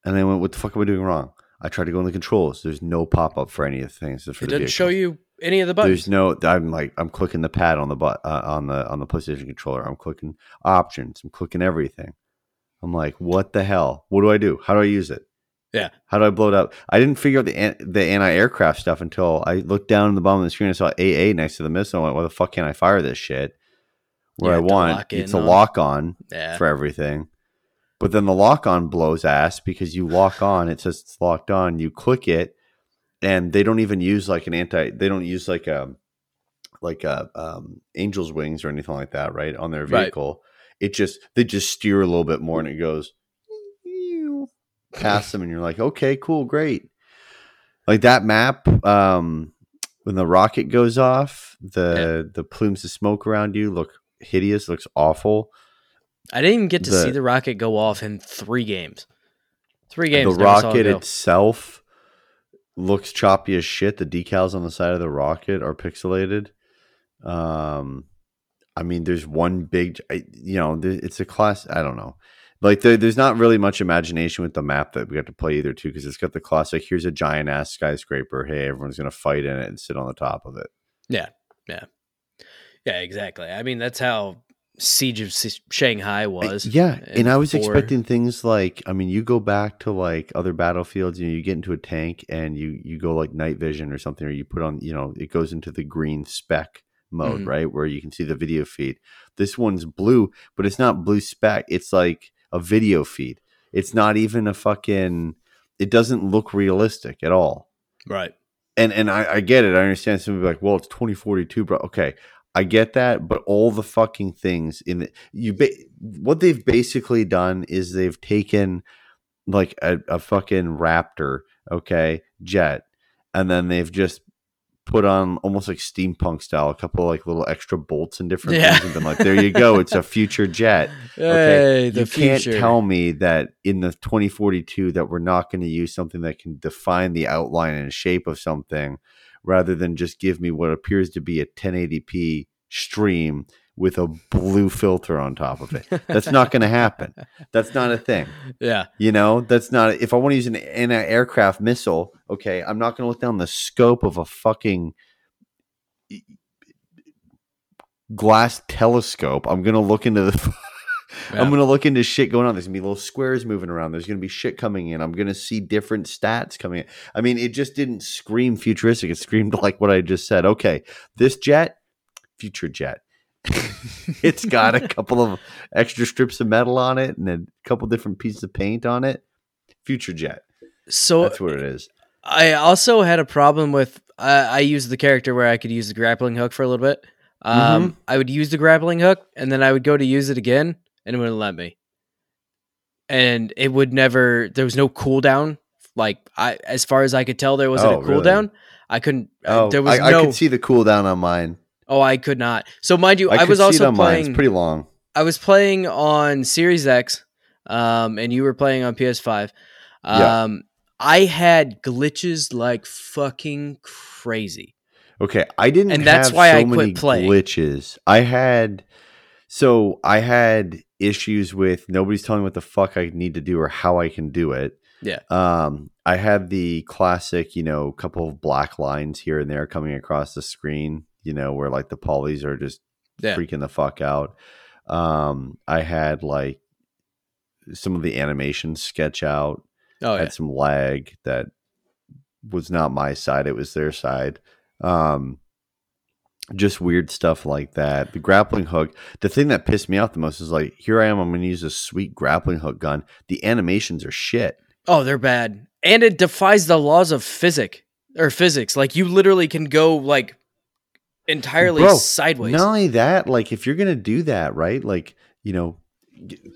And I went, "What the fuck am I doing wrong?" I tried to go in the controls. There's no pop up for any of the things. It didn't show you any of the buttons. There's no. I'm like I'm clicking the pad on the but uh, on the on the PlayStation controller. I'm clicking options. I'm clicking everything. I'm like, what the hell? What do I do? How do I use it? Yeah. How do I blow it up? I didn't figure out the an- the anti aircraft stuff until I looked down in the bottom of the screen and saw AA next to the missile. I went, why the fuck can't I fire this shit? Where I want it's a lock on yeah. for everything. But then the lock on blows ass because you lock on, it says it's locked on, you click it, and they don't even use like an anti they don't use like a like a um angel's wings or anything like that, right? On their Right. vehicle. It just they just steer a little bit more and it goes past them and you're like, okay, cool, great. Like that map, um when the rocket goes off, the the plumes of smoke around you look hideous, looks awful. I didn't even get to the- see the rocket go off in three games. Three games. the never saw it rocket itself looks choppy as shit. The decals on the side of the rocket are pixelated. Um, I mean, there's one big, you know, it's a class. I don't know. Like there, there's not really much imagination with the map that we have to play either too, because it's got the classic. Here's a giant ass skyscraper. Hey, everyone's gonna fight in it and sit on the top of it. Yeah, yeah, yeah, exactly. I mean, that's how Siege of Shanghai was. yeah, in and I was four. expecting things like I mean, you go back to like other battlefields, you know, you get into a tank and you you go like night vision or something, or you put on, you know, it goes into the green spec mode, Mhm. right, where you can see the video feed. This one's blue, but it's not blue spec. It's like a video feed. It's not even a fucking. It doesn't look realistic at all Right. and and I, I get it. I understand some people are like, well, it's twenty forty two, bro. Okay, I get that, but all the fucking things in the you ba- what they've basically done is they've taken like a, a fucking Raptor, okay, jet, and then they've just put on almost like steampunk style, a couple like little extra bolts and different Yeah. things, and been like, "There you go, it's a future jet." Hey, the you can't tell me that in the 2042 that we're not going to use something that can define the outline and shape of something, rather than just give me what appears to be a 1080p stream with a blue filter on top of it. That's not going to happen. That's not a thing. yeah. You know, that's not. If I want to use an, an aircraft missile, okay, I'm not going to look down the scope of a fucking glass telescope. I'm going to look into the. Yeah. I'm going to look into shit going on. There's to be little squares moving around. There's going to be shit coming in. I'm going to see different stats coming in. I mean, it just didn't scream futuristic. It screamed like what I just said. Okay, this jet, future jet. it's got a couple of extra strips of metal on it and a couple different pieces of paint on it. Future jet. So That's what it is. I also had a problem with uh, I used the character where I could use the grappling hook for a little bit. Um, Mm-hmm. I would use the grappling hook and then I would go to use it again and it wouldn't let me. And it would never. There was no cooldown. Like I, as far as I could tell, there wasn't Oh, a really? cooldown. I couldn't. uh, Oh, there was I, no. I could see the cooldown on mine. oh, I could not. So mind you, I, I, was also playing. It's pretty long. I was playing on Series X, um, and you were playing on PS5. Yeah. Um, I had glitches like fucking crazy. Okay, I didn't, And that's have why so I quit playing. glitches. I had, so I had issues with nobody's telling me what the fuck I need to do or how I can do it. Yeah. Um, I had the classic, you know, couple of black lines here and there coming across the screen, you know, where like the polys are just Yeah. freaking the fuck out. Um, I had like some of the animation sketch out. Oh yeah. had some lag that was not my side it was their side um just weird stuff like that. The grappling hook the thing that pissed me off the most is like here i am i'm gonna use a sweet grappling hook gun. The animations are shit. Oh, they're bad, and it defies the laws of physics or physics. Like you literally can go like entirely Bro, sideways. not only that like if you're gonna do that right? Like you know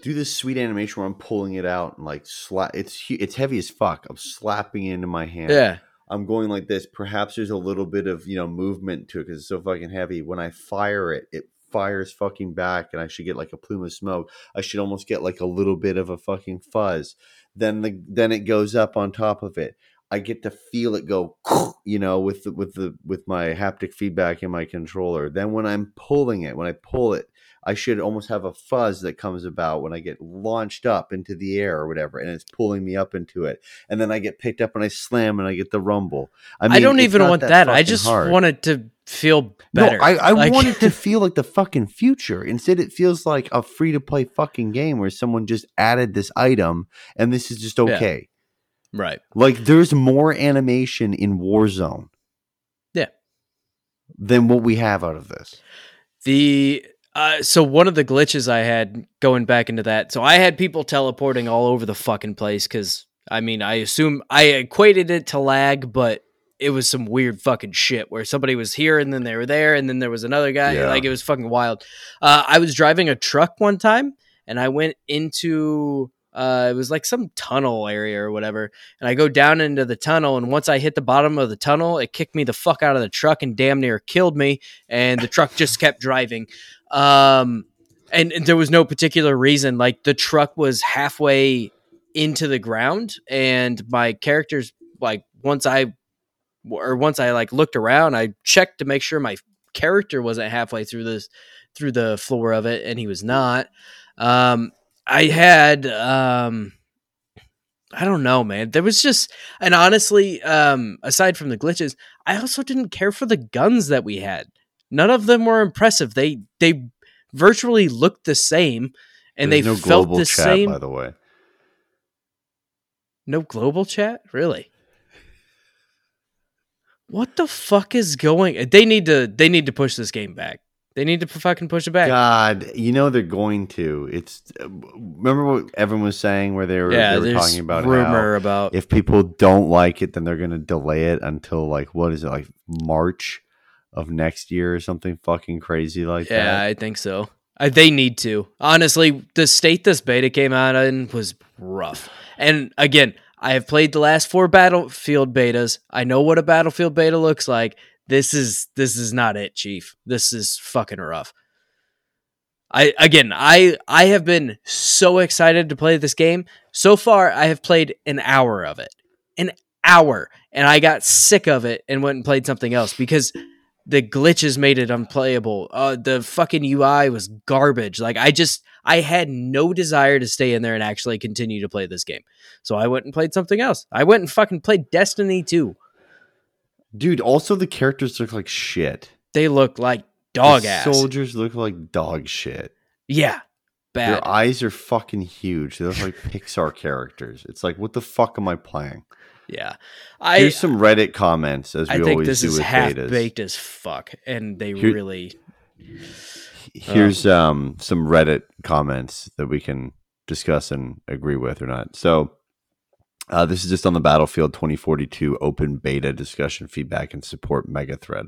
do this sweet animation where i'm pulling it out and like slap it's it's heavy as fuck. I'm slapping it into my hand. Yeah. I'm going like this. Perhaps there's a little bit of you know movement to it because it's so fucking heavy. When I fire it, it fires fucking back, and I should get like a plume of smoke. I should almost get like a little bit of a fucking fuzz. Then the then it goes up on top of it. I get to feel it go, you know, with the, with the with my haptic feedback in my controller. Then when I'm pulling it, when I pull it, I should almost have a fuzz that comes about when I get launched up into the air or whatever, and it's pulling me up into it. And then I get picked up and I slam and I get the rumble. I, I, don't even want that. I just hard. want it to feel better. No, I, I Like- want it to feel like the fucking future. Instead, it feels like a free to play fucking game where someone just added this item and this is just Yeah. okay. right. Like there's more animation in Warzone. Yeah. Than what we have out of this. The uh, so one of the glitches I had going back into that. So I had people teleporting all over the fucking place because I mean I assume I equated it to lag, but it was some weird fucking shit where somebody was here and then they were there and then there was another guy. Yeah. Like it was fucking wild. Uh, I was driving a truck one time and I went into uh, it was like some tunnel area or whatever. And I go down into the tunnel and once I hit the bottom of the tunnel, it kicked me the fuck out of the truck and damn near killed me. And the truck just kept driving. Um, and, and there was no particular reason. Like the truck was halfway into the ground, and my character's like once I or once I like looked around, I checked to make sure my character wasn't halfway through this through the floor of it, and he was not. Um, I had um. I don't know, man. There was just, and honestly, um, aside from the glitches, I also didn't care for the guns that we had. None of them were impressive. They they virtually looked the same, and There's they no felt the chat, same. by the way. No global chat, really? What the fuck is going? They need to. They need to push this game back. They need to fucking push it back. God, you know they're going to. It's remember what everyone was saying where they were yeah, they were talking about how rumor about. if people don't like it, then they're going to delay it until like what is it like March of next year or something fucking crazy like yeah, that. Yeah, I think so. I, they need to. Honestly, the state this beta came out in was rough. And again, I have played the last four Battlefield betas. I know what a Battlefield beta looks like. This is this is not it, Chief. This is fucking rough. I again, I I have been so excited to play this game. So far, I have played an hour of it, an hour, and I got sick of it and went and played something else because the glitches made it unplayable. Uh, the fucking UI was garbage. Like I just I had no desire to stay in there and actually continue to play this game. So I went and played something else. I went and fucking played Destiny 2. Dude, also the characters look like shit. They look like dog The ass. Soldiers look like dog shit. yeah. Bad. Their eyes are fucking huge. They look like Pixar characters. It's like, what the fuck am I playing? yeah. I Here's some Reddit comments, as we I think always this do is with half betas. baked as fuck and they Here- really Here's um some Reddit comments that we can discuss and agree with or not. So uh, this is just on the Battlefield 2042 open beta discussion feedback and support mega thread.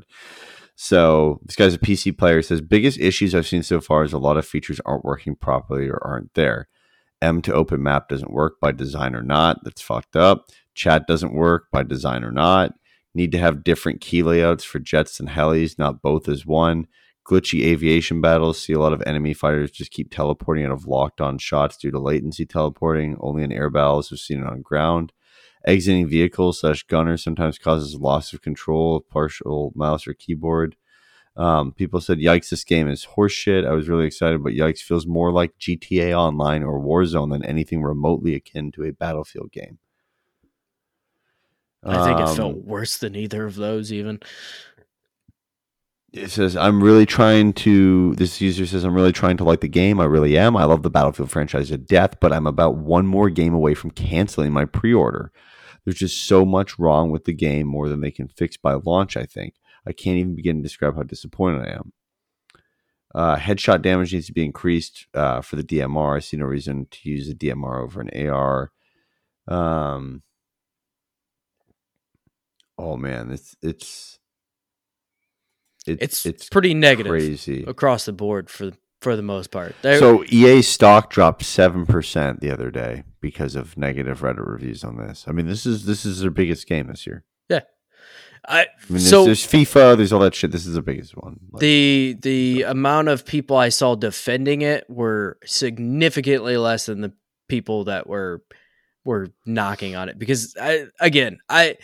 So this guy's a PC player. Says biggest issues I've seen so far is a lot of features aren't working properly or aren't there. M to open map doesn't work by design or not. That's fucked up. Chat doesn't work by design or not. Need to have different key layouts for jets and helis, not both as one. Glitchy aviation battles. See a lot of enemy fighters just keep teleporting out of locked on shots due to latency teleporting. Only in air battles. We've seen it on ground. Exiting vehicles slash gunner sometimes causes loss of control of partial mouse or keyboard. Um, people said, "Yikes! This game is horseshit." I was really excited, but yikes feels more like GTA Online or Warzone than anything remotely akin to a Battlefield game. I think it Um, felt worse than either of those even. It says i'm really trying to this user says i'm really trying to like the game. I really am. I love the battlefield franchise to death but i'm about one more game away from canceling my pre-order. There's just so much wrong with the game more than they can fix by launch i think. I can't even begin to describe how disappointed i am. Uh, headshot damage needs to be increased uh, for the dmr i see no reason to use a dmr over an ar um, oh man it's it's It's, it's pretty negative crazy. across the board for for the most part. There- So EA stock dropped seven percent the other day because of negative Reddit reviews on this. I mean, this is this is their biggest game this year. I, I mean, so there's, there's FIFA, there's all that shit. This is the biggest one. Like, the the amount of people I saw defending it were significantly less than the people that were were knocking on it because I again I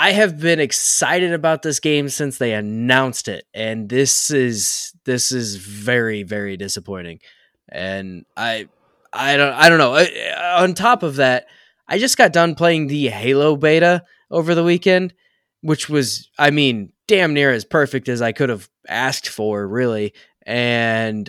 I have been excited about this game since they announced it and this is this is very very disappointing. And I I don't I don't know. I, on top of that I just got done playing the Halo beta over the weekend which was I mean damn near as perfect as I could have asked for really. And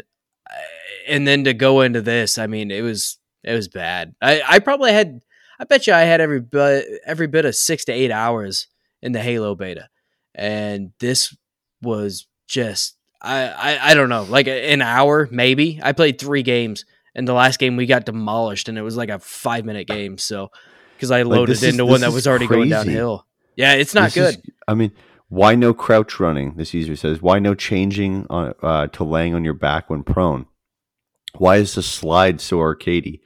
and then to go into this I mean it was it was bad. I I probably had I bet you I had every bit every bit of 6 to 8 hours in the Halo beta and this was just I, I I don't know like an hour maybe I played 3 games and the last game we got demolished and it was like a 5 minute game so cuz I loaded is- into this one that was already going downhill yeah it's not this good is- I mean, why no crouch running? This user says. Why no changing on, uh, to laying on your back when prone? Why is the slide so arcadey?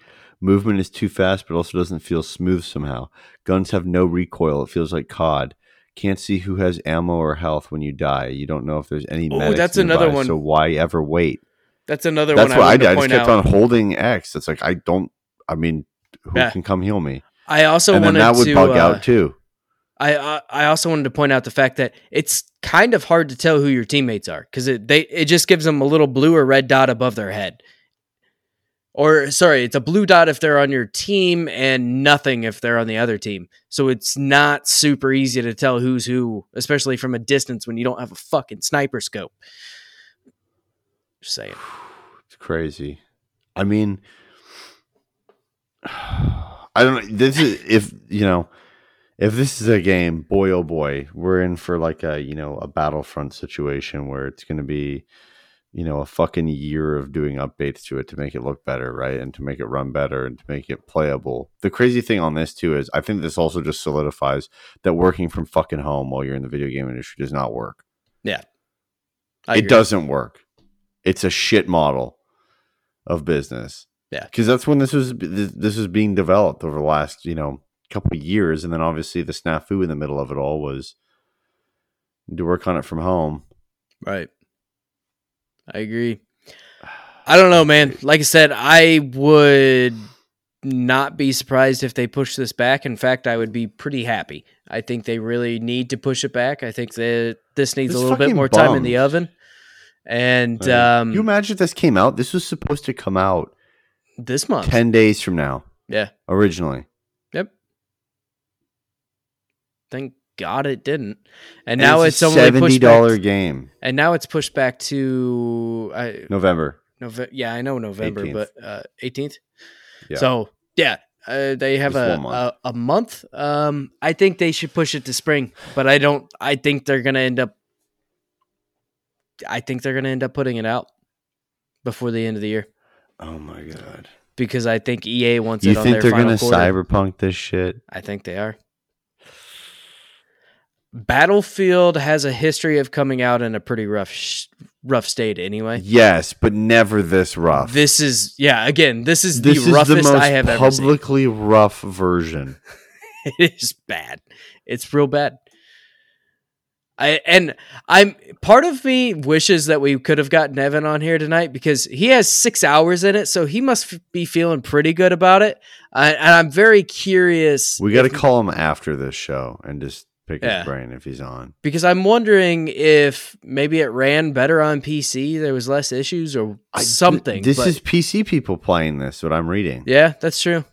Movement is too fast, but also doesn't feel smooth somehow. Guns have no recoil. It feels like COD. Can't see who has ammo or health when you die. You don't know if there's any medics that's another one. So why ever wait? That's another That's one what I I did. I just kept out. on holding X. It's like I don't. I mean, who Yeah. can come heal me? I also and wanted that would to bug uh, out too. I, I I also wanted to point out the fact that it's kind of hard to tell who your teammates are because it they it just gives them a little blue or red dot above their head. Or sorry, it's a blue dot if they're on your team and nothing if they're on the other team. So it's not super easy to tell who's who, especially from a distance when you don't have a fucking sniper scope. Just saying. It's crazy. I mean, I don't know. This is if you know, if this is a game, boy oh boy, we're in for like a you know a battlefront situation where it's going to be, you know, a fucking year of doing updates to it to make it look better, right, and to make it run better and to make it playable. The crazy thing on this too is I think this also just solidifies that working from fucking home while you're in the video game industry does not work. I it agree. doesn't work. It's a shit model of business. Yeah. because that's when this was this was being developed over the last you know couple of years, and then obviously the snafu in the middle of it all was to work on it from home. Right. I agree. I don't know, man. Like I said, I would not be surprised if they push this back. In fact, I would be pretty happy. I think they really need to push it back. I think that this needs This a little bit more time in the oven. And Like, um, you imagine if this came out? This was supposed to come out this month, ten days from now. yeah, Originally, yep. Thank God it didn't. And, And now it's, only seventy dollar game. And now it's pushed back to I, November. Nove- yeah, I know November, 18th. but uh, 18th. Yeah. So yeah, uh, they have a, month. a a month. Um, I think they should push it to spring, but I don't. I think they're gonna end up. I think they're gonna end up putting it out before the end of the year Oh my god! because I think EA wants You it on think their they're gonna quarter. cyberpunk this shit? I think they are. Battlefield has a history of coming out in a pretty rough, sh- rough state. Anyway, Yes, but never this rough. this is yeah. Again, this is this the roughest the I have ever seen. publicly rough version. it is bad. It's real bad. I and I'm part of me wishes that we could have gotten Evan on here tonight because he has six hours in it, so he must f- be feeling pretty good about it. I, and I'm very curious. We got to call him after this show and just pick Yeah. his brain if he's on. because I'm wondering if maybe it ran better on PC, there was less issues or I- something. This but- is PC people playing this. What I'm reading. yeah, that's true.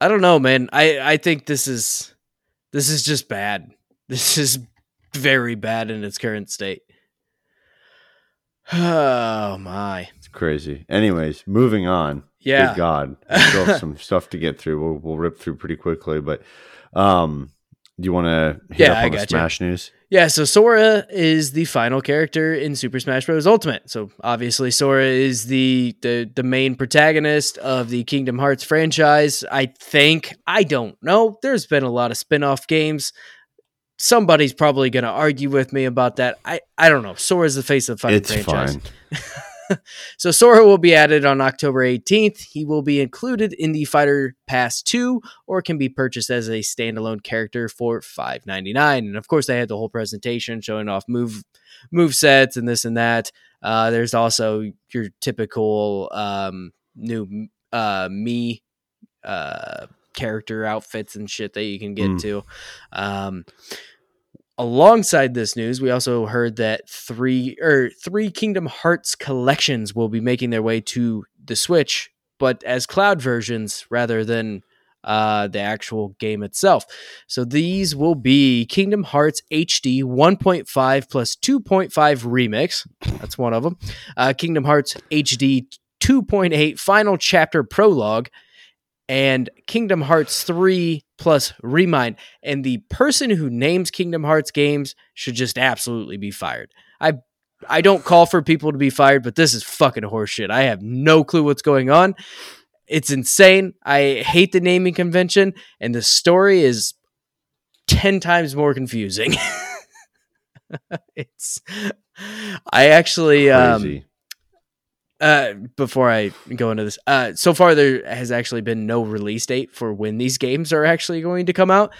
I don't know, man. I I think this is this is just bad. This is very bad in its current state. Oh my. It's crazy. Anyways, moving on. Yeah. Good God, we still have some stuff to get through. We'll, we'll rip through pretty quickly, but um, do you want to hit Yeah, up I on the gotcha. Smash news? Yeah, so Sora is the final character in Super Smash Bros. Ultimate. So obviously Sora is the, the the main protagonist of the Kingdom Hearts franchise. I think I don't know. There's been a lot of spin-off games. Somebody's probably going to argue with me about that. I I don't know. Sora's the face of the fucking It's franchise. fine. So Sora will be added on October 18th. He will be included in the Fighter Pass 2 or can be purchased as a standalone character for $5.99. And of course they had the whole presentation showing off move move sets and this and that. Uh, there's also your typical um, new uh, Mii uh, character outfits and shit that you can get Mm. to. Um, alongside this news, we also heard that three or three Kingdom Hearts collections will be making their way to the Switch, but as cloud versions rather than uh, the actual game itself. So these will be Kingdom Hearts HD 1.5 plus 2.5 remix. That's one of them. Uh, Kingdom Hearts HD 2.8 final chapter prologue. And Kingdom Hearts 3 plus Re Mind. And the person who names Kingdom Hearts games should just absolutely be fired. I I don't call for people to be fired, but this is fucking horseshit. I have no clue what's going on. It's insane. I hate the naming convention, and the story is ten times more confusing. it's I actually um. Uh before I go into this, uh so far there has actually been no release date for when these games are actually going to come out.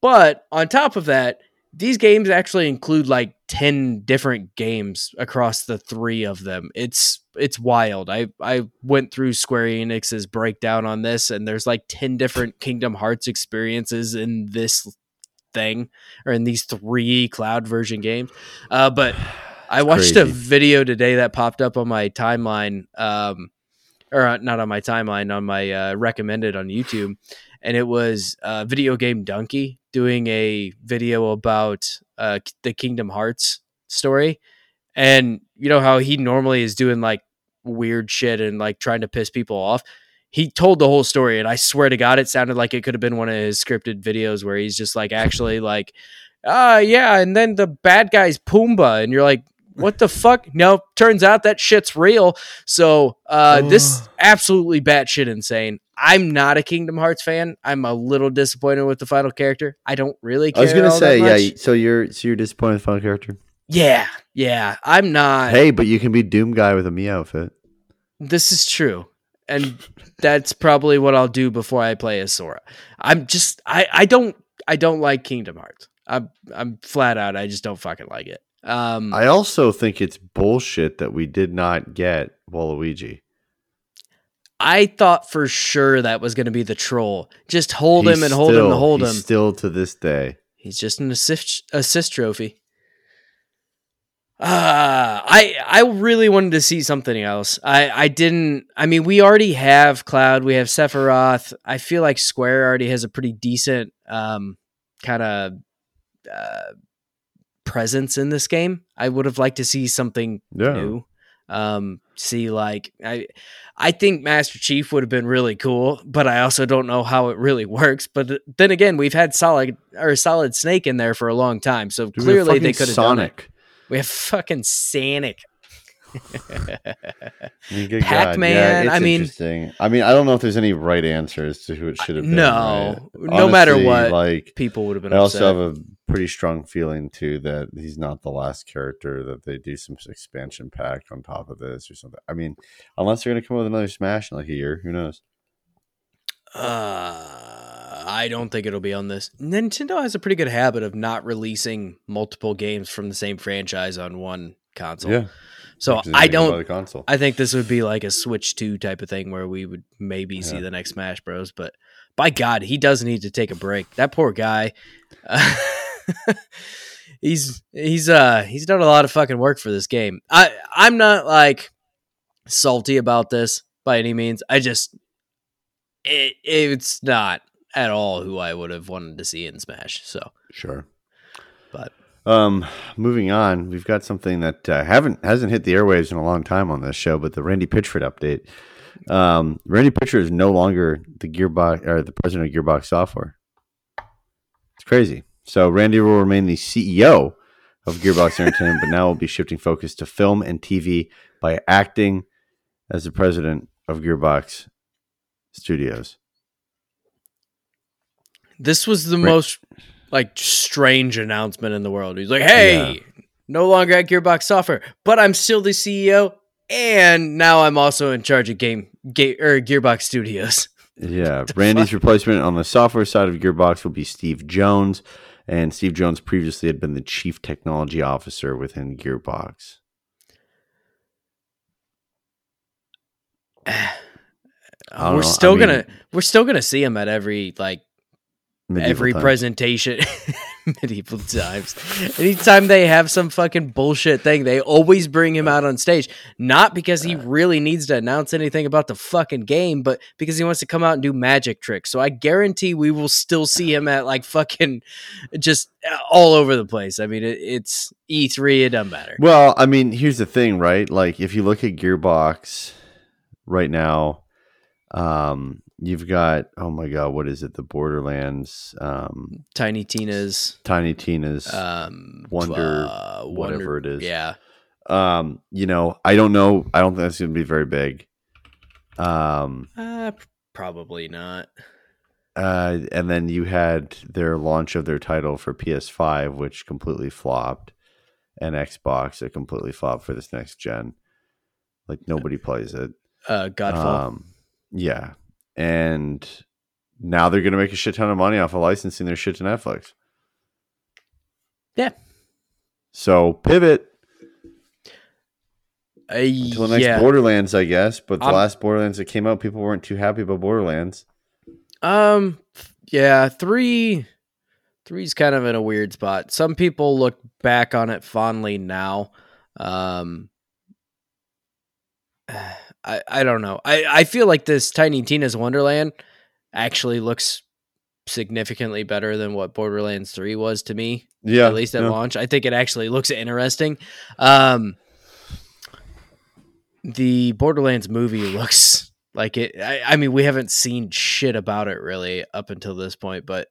But on top of that, these games actually include like 10 different games across the three of them. It's it's wild. I I went through Square Enix's breakdown on this and there's like 10 different Kingdom Hearts experiences in this thing or in these three cloud version games. Uh but I watched a video today that popped up on my timeline um or uh, not on my timeline on my uh, recommended on YouTube and it was uh, videogamedunkey doing a video about uh, the Kingdom Hearts story, and you know how he normally is doing like weird shit and like trying to piss people off. He told the whole story, and I swear to God, it sounded like it could have been one of his scripted videos where he's just like actually like, ah, yeah, and then the bad guy's Pumbaa, and you're like, what the fuck? No, turns out that shit's real. So uh, this absolutely batshit insane. I'm not a Kingdom Hearts fan. I'm a little disappointed with the final character. I don't really care. I was gonna say, yeah. So you're so you're disappointed with the final character. yeah, yeah. I'm not. Hey, but you can be Doom guy with a Mii outfit. This is true. And that's probably what I'll do before I play as Sora. I'm just I I don't I don't like Kingdom Hearts. I'm I'm flat out. I just don't fucking like it. Um, I also think it's bullshit that we did not get Waluigi. I thought for sure that was going to be the troll. Just hold He's him and hold him and hold him. Still to this day. He's just an assist assist trophy. Uh, I I really wanted to see something else. I I didn't. I mean, we already have Cloud. We have Sephiroth. I feel like Square already has a pretty decent um kind of uh, presence in this game. I would have liked to see something Yeah. new. Um, see like I I think Master Chief would have been really cool, but I also don't know how it really works. But then again, we've had solid or solid Snake in there for a long time, so Dude, clearly they could have done it. Sonic. We have fucking Sonic. I mean, good Pac-Man, Yeah, I mean- interesting. I mean, I don't know if there's any right answers to who it should have been. No. right? No matter what, like People would have been I also have a pretty strong feeling too that he's not the last character. That they do some expansion pack on top of this or something. I mean, unless they're gonna come up with another Smash in like a year, who knows? Uh, I don't think it'll be on this. Nintendo has a pretty good habit of not releasing multiple games from the same franchise on one console. yeah. So I they can buy don't. console. I think this would be like a Switch 2 type of thing where we would maybe see the next Smash Bros. But by God, he does need to take a break. That poor guy. Uh, he's he's uh he's done a lot of fucking work for this game. I I'm not like salty about this by any means. I just it it's not at all who I would have wanted to see in Smash. So, Sure. Um, moving on, we've got something that uh, haven't hasn't hit the airwaves in a long time on this show, but the Randy Pitchford update. Um, Randy Pitchford is no longer the Gearbox or the president of Gearbox Software. It's crazy. So Randy will remain the CEO of Gearbox Entertainment, but now will be shifting focus to film and TV by acting as the president of Gearbox Studios. This was the Right. most like strange announcement in the world. He's like, "Hey, no longer at Gearbox Software, but I'm still the CEO, and now I'm also in charge of game, ga- or Gearbox Studios." Yeah, Randy's replacement on the software side of Gearbox will be Steve Jones, and Steve Jones previously had been the chief technology officer within Gearbox. We're know. I still mean, gonna we're still gonna see him at every like medieval every times. presentation. Medieval times. Anytime they have some fucking bullshit thing they always bring him out on stage. Not because he really needs to announce anything about the fucking game but because he wants to come out and do magic tricks. So i guarantee we will still see him at like fucking just all over the place. I mean it, it's e3 it doesn't matter. Well, I mean, here's the thing, right? Like, if you look at Gearbox right now, um, you've got oh my god, what is it? The Borderlands, um, tiny tina's Tiny Tina's, um Wonder- uh, whatever Wonder- it is. yeah um, you know, I don't know. I don't think that's going to be very big. Um, uh, probably not Uh, and then you had their launch of their title for PS5, which completely flopped, and Xbox that completely flopped for this next gen. Like nobody plays it. uh godfall Um, yeah, and now they're gonna make a shit ton of money off of licensing their shit to Netflix. Yeah. So pivot Uh, to the next yeah. Borderlands, I guess. But the I'm- last Borderlands that came out, people weren't too happy about Borderlands. Um, yeah, three, three's kind of in a weird spot. Some people look back on it fondly now. Um, I I don't know. I I feel like this Tiny Tina's Wonderland actually looks significantly better than what Borderlands three was to me. Yeah, at least at yeah. launch. I think it actually looks interesting. Um, the Borderlands movie looks like it. I, I mean, we haven't seen shit about it really up until this point, but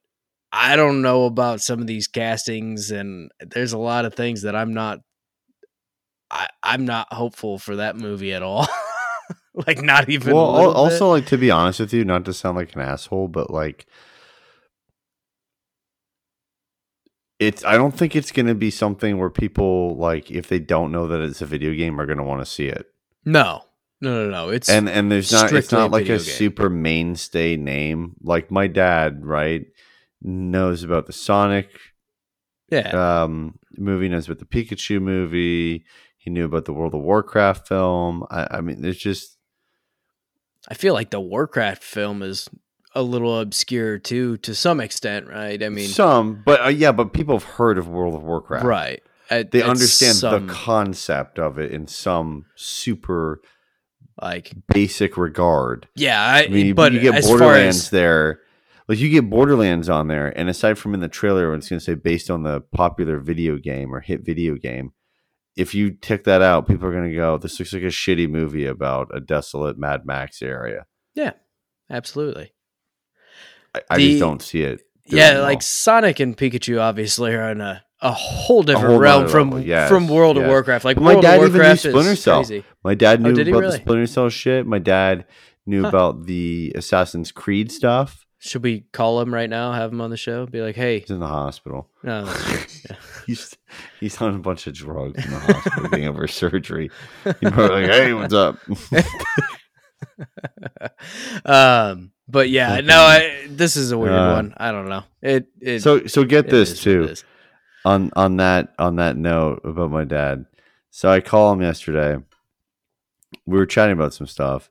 I don't know about some of these castings, and there's a lot of things that I'm not. I, I'm not hopeful for that movie at all. like, not even. well a al- bit. also like to be honest with you not to sound like an asshole but like it's i don't think it's going to be something where people like if they don't know that it's a video game are going to want to see it no, no, no, no. It's and and there's not it's not like a game. super mainstay name like my dad right knows about the sonic Yeah. um, movie, knows about the Pikachu movie. He knew about the World of Warcraft film. I, I mean, it's just I feel like the Warcraft film is a little obscure too, to some extent, right? I mean, some, but uh, yeah, but people have heard of World of Warcraft, right? At- They at understand some, the concept of it in some super like, basic regard. yeah. I, I mean, but you get as Borderlands as there. Like you get Borderlands on there, and aside from in the trailer, when it's going to say based on the popular video game or hit video game, if you tick that out, people are going to go, "This looks like a shitty movie about a desolate Mad Max area." Yeah, absolutely, I, I The- just don't see it. yeah, well. like Sonic and Pikachu obviously are in a, a whole different whole realm from yes, from World of. Warcraft. Like my World dad of even knew Splinter Cell. crazy. my dad oh, knew Oh, about really? the Splinter Cell shit. My dad knew Huh. about the Assassin's Creed stuff. Should we call him right now? Have him on the show? Be like, hey, He's in the hospital. no. Yeah. he's he's on a bunch of drugs in the hospital getting over surgery. He's probably like, "Hey, what's up?" um, but yeah, no, I, this is a weird Uh, one. I don't know. It, it so so get this is too. on on that on that note about my dad. So I call him yesterday. We were chatting about some stuff,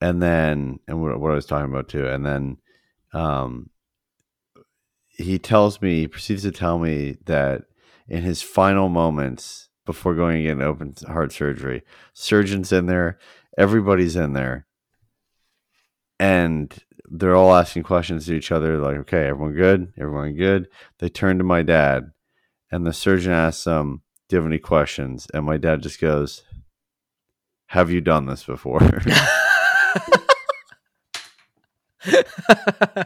and then and what, what I was talking about too, and then um, he tells me, he proceeds to tell me that in his final moments before going to get open heart surgery, surgeons in there, everybody's in there, and they're all asking questions to each other, like, "Okay, everyone good? Everyone good?" They turn to my dad and the surgeon asks him, "Do you have any questions?" And my dad just goes, "Have you done this before?"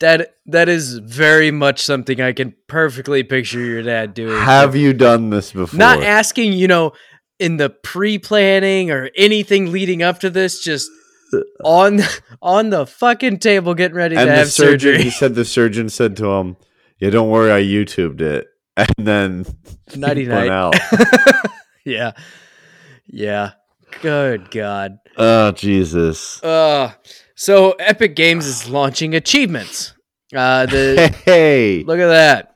that that is very much something I can perfectly picture your dad doing. have you done this before? not asking, you know, in the pre-planning or anything leading up to this, just on on the fucking table getting ready and to have surgeon, surgery. he said, the surgeon said to him, "Yeah, don't worry, I YouTubed it." And then went night. out. yeah. Yeah. Good God. Oh Jesus! Uh so Epic Games is launching achievements. Uh the Hey, look at that.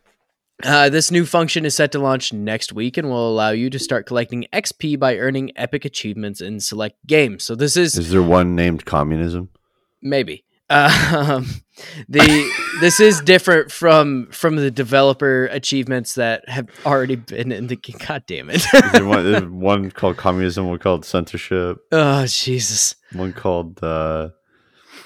Uh, this new function is set to launch next week and will allow you to start collecting XP by earning epic achievements in select games. So this is is there one named communism? maybe um, the this is different from from the developer achievements that have already been in the god damn it. One, one called communism, one called censorship, oh jesus. One called uh,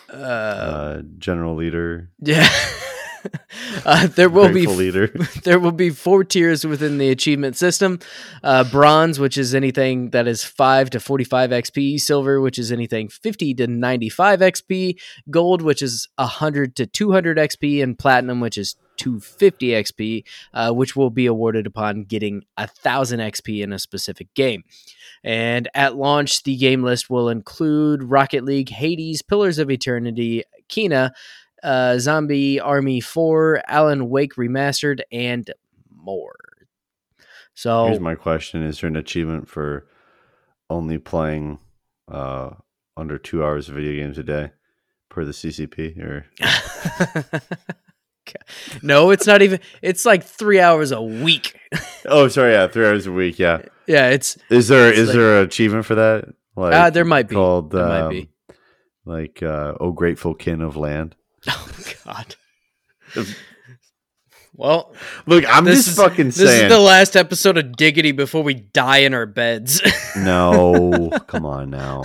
uh, uh, general leader, yeah uh, there will be grateful leader. there will be four tiers within the achievement system. Uh, bronze which is anything that is 5 to 45 xp silver which is anything 50 to 95 xp gold which is 100 to 200 xp and platinum which is 250 xp uh, which will be awarded upon getting a thousand xp in a specific game. And at launch the game list will include rocket league hades pillars of eternity kena uh, Zombie Army 4, Alan Wake Remastered, and more. So, Here's my question: Is there an achievement for only playing uh, under two hours of video games a day per the CCP? Or no, it's not even, it's like three hours a week. oh, sorry, yeah, three hours a week. Yeah, yeah, it's, is there It's is like- there an achievement for that? Like uh, there might be. called There might um, be. like uh, "Oh Grateful Kin of Land." Oh, God. Well, Look, I'm this just is, fucking this saying. This is the last episode of Diggity before we die in our beds. no, come on now.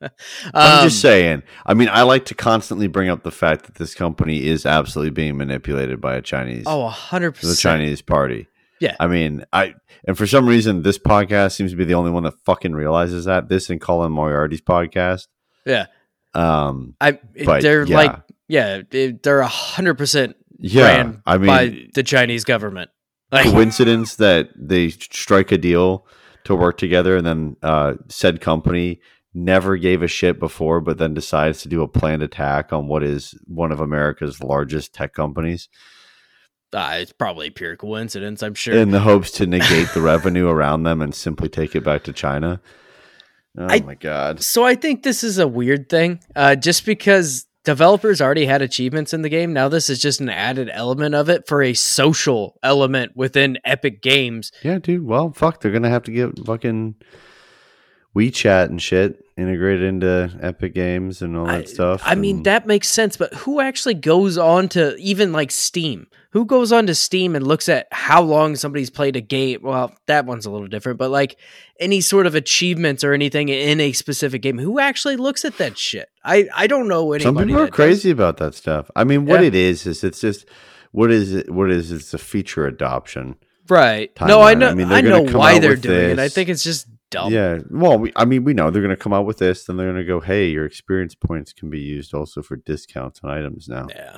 Um, I'm just saying. I mean, I like to constantly bring up the fact that this company is absolutely being manipulated by a Chinese, Oh, 100%. the Chinese party. Yeah. I mean, I and for some reason, this podcast seems to be the only one that fucking realizes that. This and Colin Moriarty's podcast. Yeah. Um. I, But they're yeah. like, yeah, it- they're 100% Yeah. I mean, by the Chinese government. Like, coincidence that they strike a deal to work together and then uh, said company never gave a shit before but then decides to do a planned attack on what is one of america's largest tech companies uh, it's probably pure coincidence, I'm sure. in the hopes to negate the revenue around them and simply take it back to china oh I- my god so I think this is a weird thing, uh, just because developers already had achievements in the game. Now this is just an added element of it for a social element within Epic Games. Yeah, dude. Well, fuck, they're gonna have to get fucking WeChat and shit integrated into Epic Games and all that I, stuff. I mean, that makes sense, but who actually goes on to even like Steam? Who goes on to Steam and looks at how long somebody's played a game? Well, that one's a little different, but like any sort of achievements or anything in a specific game, who actually looks at that shit? I I don't know anybody. some people are that does. crazy about that stuff. I mean, what Yeah. it is is it's just what is it? What is it's a feature adoption. right? No, I know. I I, mean, they're know why they're doing it. I think it's just dumb. Yeah. Well, we, I mean, we know they're going to come out with this, then they're going to go, "Hey, your experience points can be used also for discounts on items now." Yeah.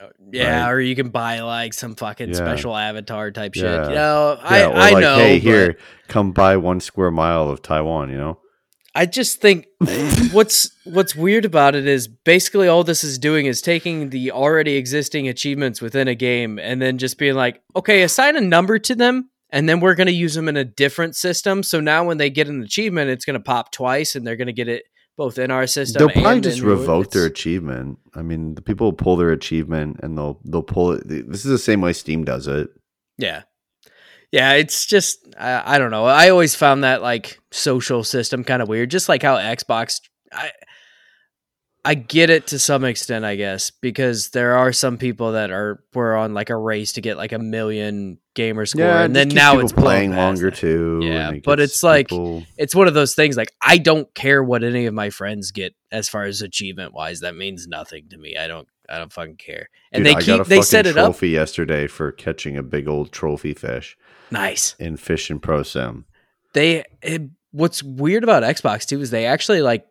Uh, Yeah, Right. or you can buy like some fucking Yeah. special avatar type shit. Yeah. You know, I, or I like, know. hey, but here, come buy one square mile of Taiwan. You know. I just think what's what's weird about it is basically all this is doing is taking the already existing achievements within a game and then just being like, okay, assign a number to them, and then we're gonna use them in a different system. So now when they get an achievement, it's gonna pop twice, and they're gonna get it both in our system. They'll probably just revoke their achievement. I mean, the people will pull their achievement and they'll they'll pull it. This is the same way Steam does it. Yeah. Yeah, it's just I, I don't know. I always found that like social system kind of weird, just like how Xbox I I get it to some extent, I guess, because there are some people that are were on like a race to get like a million gamer score, it and then now it's playing longer that. too. Yeah, it but it's like- people- It's one of those things like I don't care what any of my friends get as far as achievement wise. That means nothing to me. I don't I don't fucking care. And Dude, they keep they set it up trophy yesterday for catching a big old trophy fish nice. in Fish and Pro Sim. they it, what's weird about Xbox too is they actually like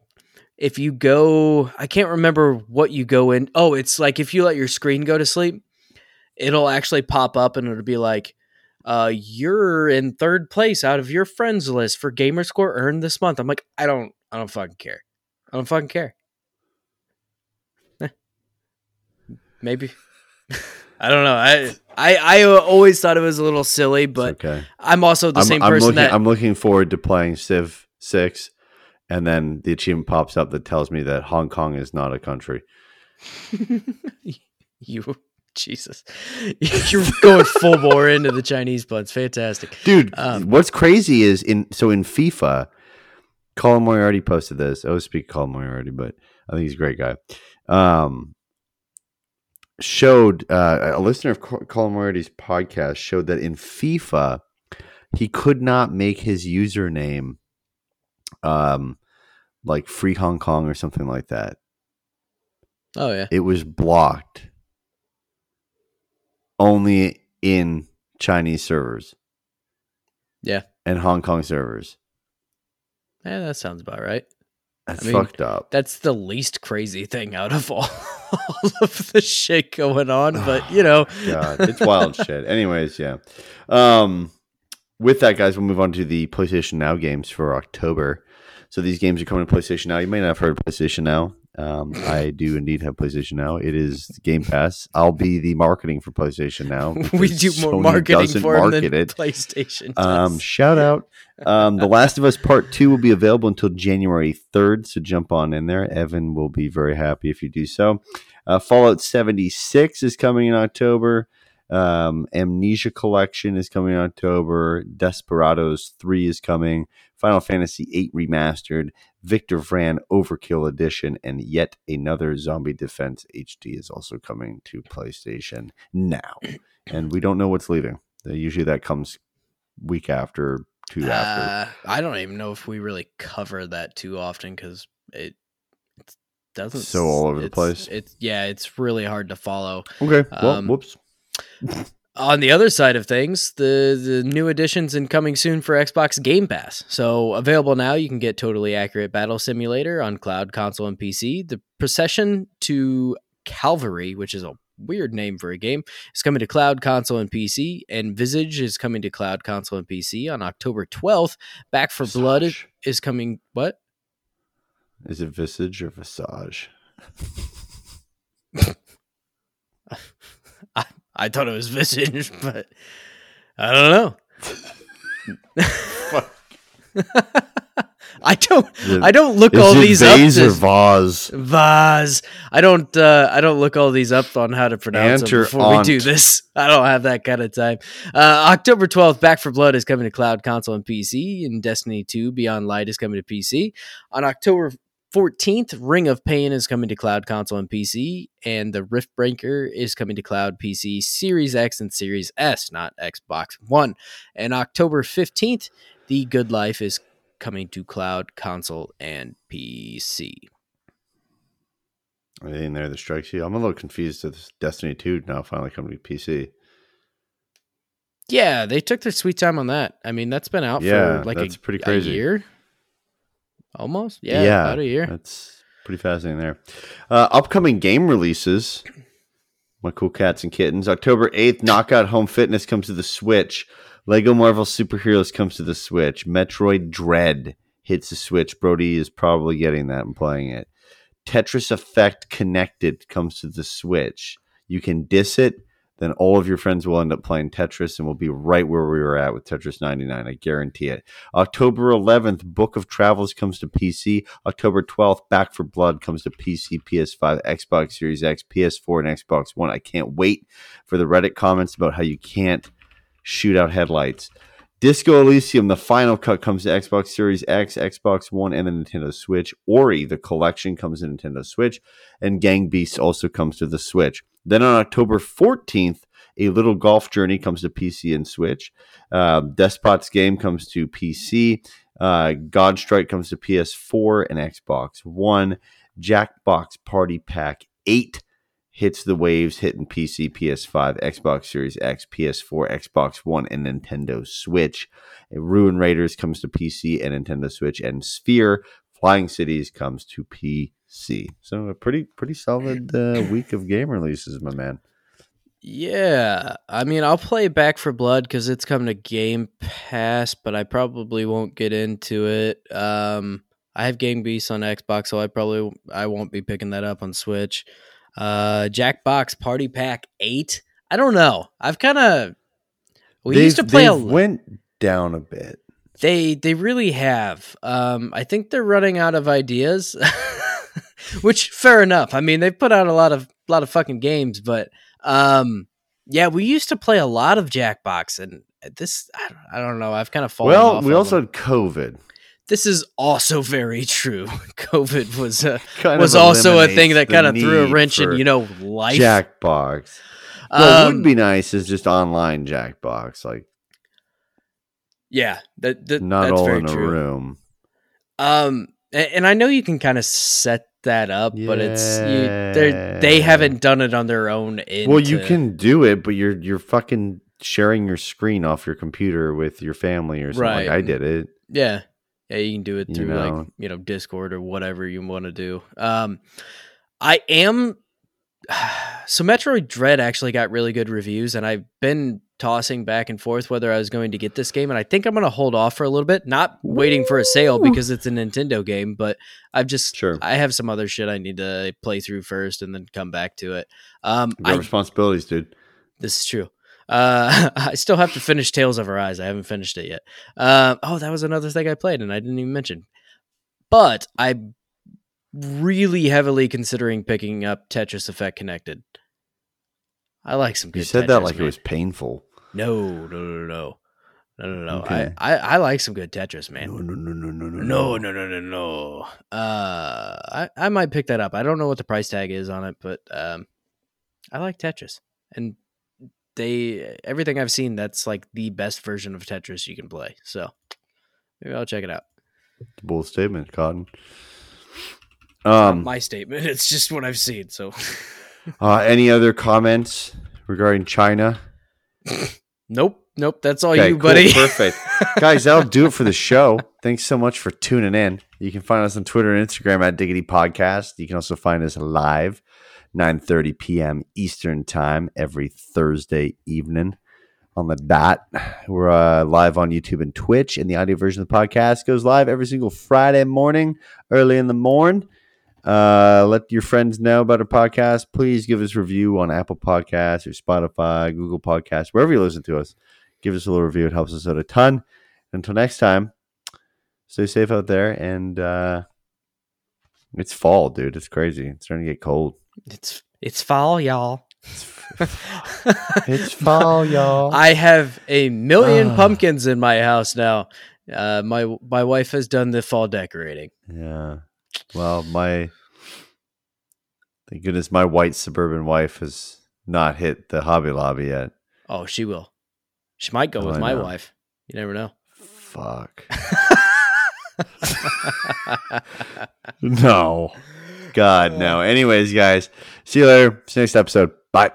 if you go I can't remember what you go in oh it's like if you let your screen go to sleep it'll actually pop up and it'll be like uh you're in third place out of your friends list for gamer score earned this month. I'm like I don't I don't fucking care. I don't fucking care. Eh. maybe. I don't know. I I I always thought it was a little silly but okay. I'm also the I'm, same I'm person looking, that I'm looking forward to playing Civ Six, and then the achievement pops up that tells me that Hong Kong is not a country. you Jesus. You're going full bore into the Chinese buns. Fantastic. Dude, Um, what's crazy is in so in FIFA, Colin Moriarty posted this. I always speak Colin Moriarty, but I think he's a great guy. Um, showed uh, a listener of Co- Colin Moriarty's podcast showed that in FIFA, he could not make his username um like free Hong Kong or something like that. Oh yeah. It was blocked only in Chinese servers. Yeah. And Hong Kong servers. Yeah, that sounds about right. That's I mean, fucked up. That's the least crazy thing out of all, all of the shit going on, but you know. God, it's wild shit. Anyways, yeah. Um, with that, guys, we'll move on to the PlayStation Now games for October. So these games are coming to PlayStation Now. You may not have heard of PlayStation Now. Um, I do indeed have PlayStation Now. It is Game Pass. I'll be the marketing for PlayStation Now. we do more Sony marketing for market than it. PlayStation. Um, shout out. Um, the Last of Us Part 2 will be available until January 3rd, so jump on in there. Evan will be very happy if you do so. Uh, Fallout 76 is coming in October. Um, Amnesia Collection is coming in October. Desperados 3 is coming. Final Fantasy VIII Remastered. Victor Vran Overkill Edition. And yet another Zombie Defense HD is also coming to PlayStation now. And we don't know what's leaving. Usually that comes week after, two after. Uh, I don't even know if we really cover that too often because it, it doesn't. So all over the place. It's yeah, it's really hard to follow. Okay. Well, um, whoops. On the other side of things, the the new additions and coming soon for Xbox Game Pass. So available now, you can get totally accurate battle simulator on cloud, console, and PC. The Procession to Calvary, which is a weird name for a game, is coming to cloud, console, and PC. And Visage is coming to cloud, console, and PC on October twelfth. Back for Blood is coming. What? Is it visage or visage? I, thought it was Visage, but I don't know. I don't. It- I don't look all these up. vase or vase? Vaz. I don't. Uh, I don't look all these up on how to pronounce them before we do this. I don't have that kind of time. Uh, October twelfth, Back for Blood is coming to Cloud Console and PC, and Destiny Two: Beyond Light is coming to PC. On October fourteenth, Ring of Pain is coming to Cloud Console and PC, and the Rift Breaker is coming to Cloud PC, Series X, and Series S, not Xbox One. And October fifteenth, The Good Life is coming to Cloud Console and PC. Anything there that strikes you? I'm a little confused with Destiny 2 now finally coming to PC. Yeah, they took their sweet time on that. I mean, that's been out Yeah, for like that's a, pretty a crazy. year, almost. Yeah, about a year. That's pretty fascinating there. Uh, upcoming game releases. My cool cats and kittens. October 8th, Knockout Home Fitness comes to the Switch. Lego Marvel Superheroes comes to the Switch. Metroid Dread hits the Switch. Brody is probably getting that and playing it. Tetris Effect Connected comes to the Switch. You can diss it, then all of your friends will end up playing Tetris and we'll be right where we were at with Tetris 99. I guarantee it. October 11th, Book of Travels comes to PC. October 12th, Back for Blood comes to PC, PS5, Xbox Series X, PS4, and Xbox One. I can't wait for the Reddit comments about how you can't shoot out headlights. Disco Elysium, the final cut, comes to Xbox Series X, Xbox One, and the Nintendo Switch. Ori, the collection, comes to Nintendo Switch. And Gang Beasts also comes to the Switch. Then on October 14th, A Little Golf Journey comes to PC and Switch. Uh, Despot's Game comes to PC. Uh, Godstrike comes to PS4 and Xbox One. Jackbox Party Pack 8 hits the waves, hitting PC, PS5, Xbox Series X, PS4, Xbox One, and Nintendo Switch. Ruin Raiders comes to PC and Nintendo Switch, and Sphere Flying Cities comes to PC. So a pretty pretty solid uh, week of game releases, my man. Yeah, I mean, I'll play Back for Blood because it's coming to Game Pass, but I probably won't get into it. Um, I have Gang Beasts on Xbox, so I probably I won't be picking that up on Switch. Uh, Jackbox Party Pack Eight. I don't know. I've kind of we used to play a they've went down a bit. They they really have. Um, I think they're running out of ideas, which fair enough. I mean, they've put out a lot of lot of fucking games, but um, yeah, we used to play a lot of Jackbox, and this I don't, I don't know. I've kind of fallen. Well, we also had COVID. this is also very true. COVID was uh, Kind was also a thing that kind of threw a wrench in you know life. Jackbox. What Um, would be nice is just online Jackbox, like yeah, that, that not that's all very in a true. room. Um, and I know you can kind of set that up, but it's you, they they haven't done it on their own. Well, you can do it, but you're you're fucking sharing your screen off your computer with your family or something. Like I did it. yeah, yeah, you can do it You through know. like you know Discord or whatever you want to do. Um, I am. So Metroid Dread actually got really good reviews, and I've been tossing back and forth whether I was going to get this game, and I think I'm going to hold off for a little bit, not waiting for a sale because it's a Nintendo game, but I've just Sure. I have some other shit I need to play through first and then come back to it. Um, You got I responsibilities, dude. This is true. Uh, I still have to finish Tales of Arise. I haven't finished it yet. Uh, oh, that was another thing I played and I didn't even mention. But I'm really heavily considering picking up Tetris Effect Connected. I like some good. You said that Tetris, like it was painful. No, no, no, no, no, no, no. Okay. I, I, I like some good Tetris, man. No, no, no, no, no, no, No, no, no, no, no. Uh, I, I might pick that up. I don't know what the price tag is on it, but um, I like Tetris, and they everything I've seen that's like the best version of Tetris you can play. So maybe I'll check it out. Bold statement, Cotton. Um, my statement. It's just what I've seen. So uh, any other comments regarding China? nope, nope. That's all Okay, you, cool, buddy. perfect. Guys, that'll do it for the show. Thanks so much for tuning in. You can find us on Twitter and Instagram at Diggity Podcast. You can also find us live, 9.30 p.m. Eastern Time every Thursday evening on the dot. We're uh, live on YouTube and Twitch, and the audio version of the podcast goes live every single Friday morning, early in the morning. Uh, let your friends know about our podcast. Please give us a review on Apple Podcasts or Spotify, Google Podcasts, wherever you listen to us. Give us a little review. It helps us out a ton. Until next time, stay safe out there, and uh, it's fall, dude. It's crazy. It's starting to get cold. It's it's fall, y'all. It's fall, y'all. I have a million Ah. pumpkins in my house now. Uh, my my wife has done the fall decorating. Yeah. Well, my thank goodness my white suburban wife has not hit the Hobby Lobby yet. Oh, she will. She might go Oh, with I my know. wife. You never know. Fuck. no. God, no. Uh. Anyways, guys, see you later. See you next episode. Bye.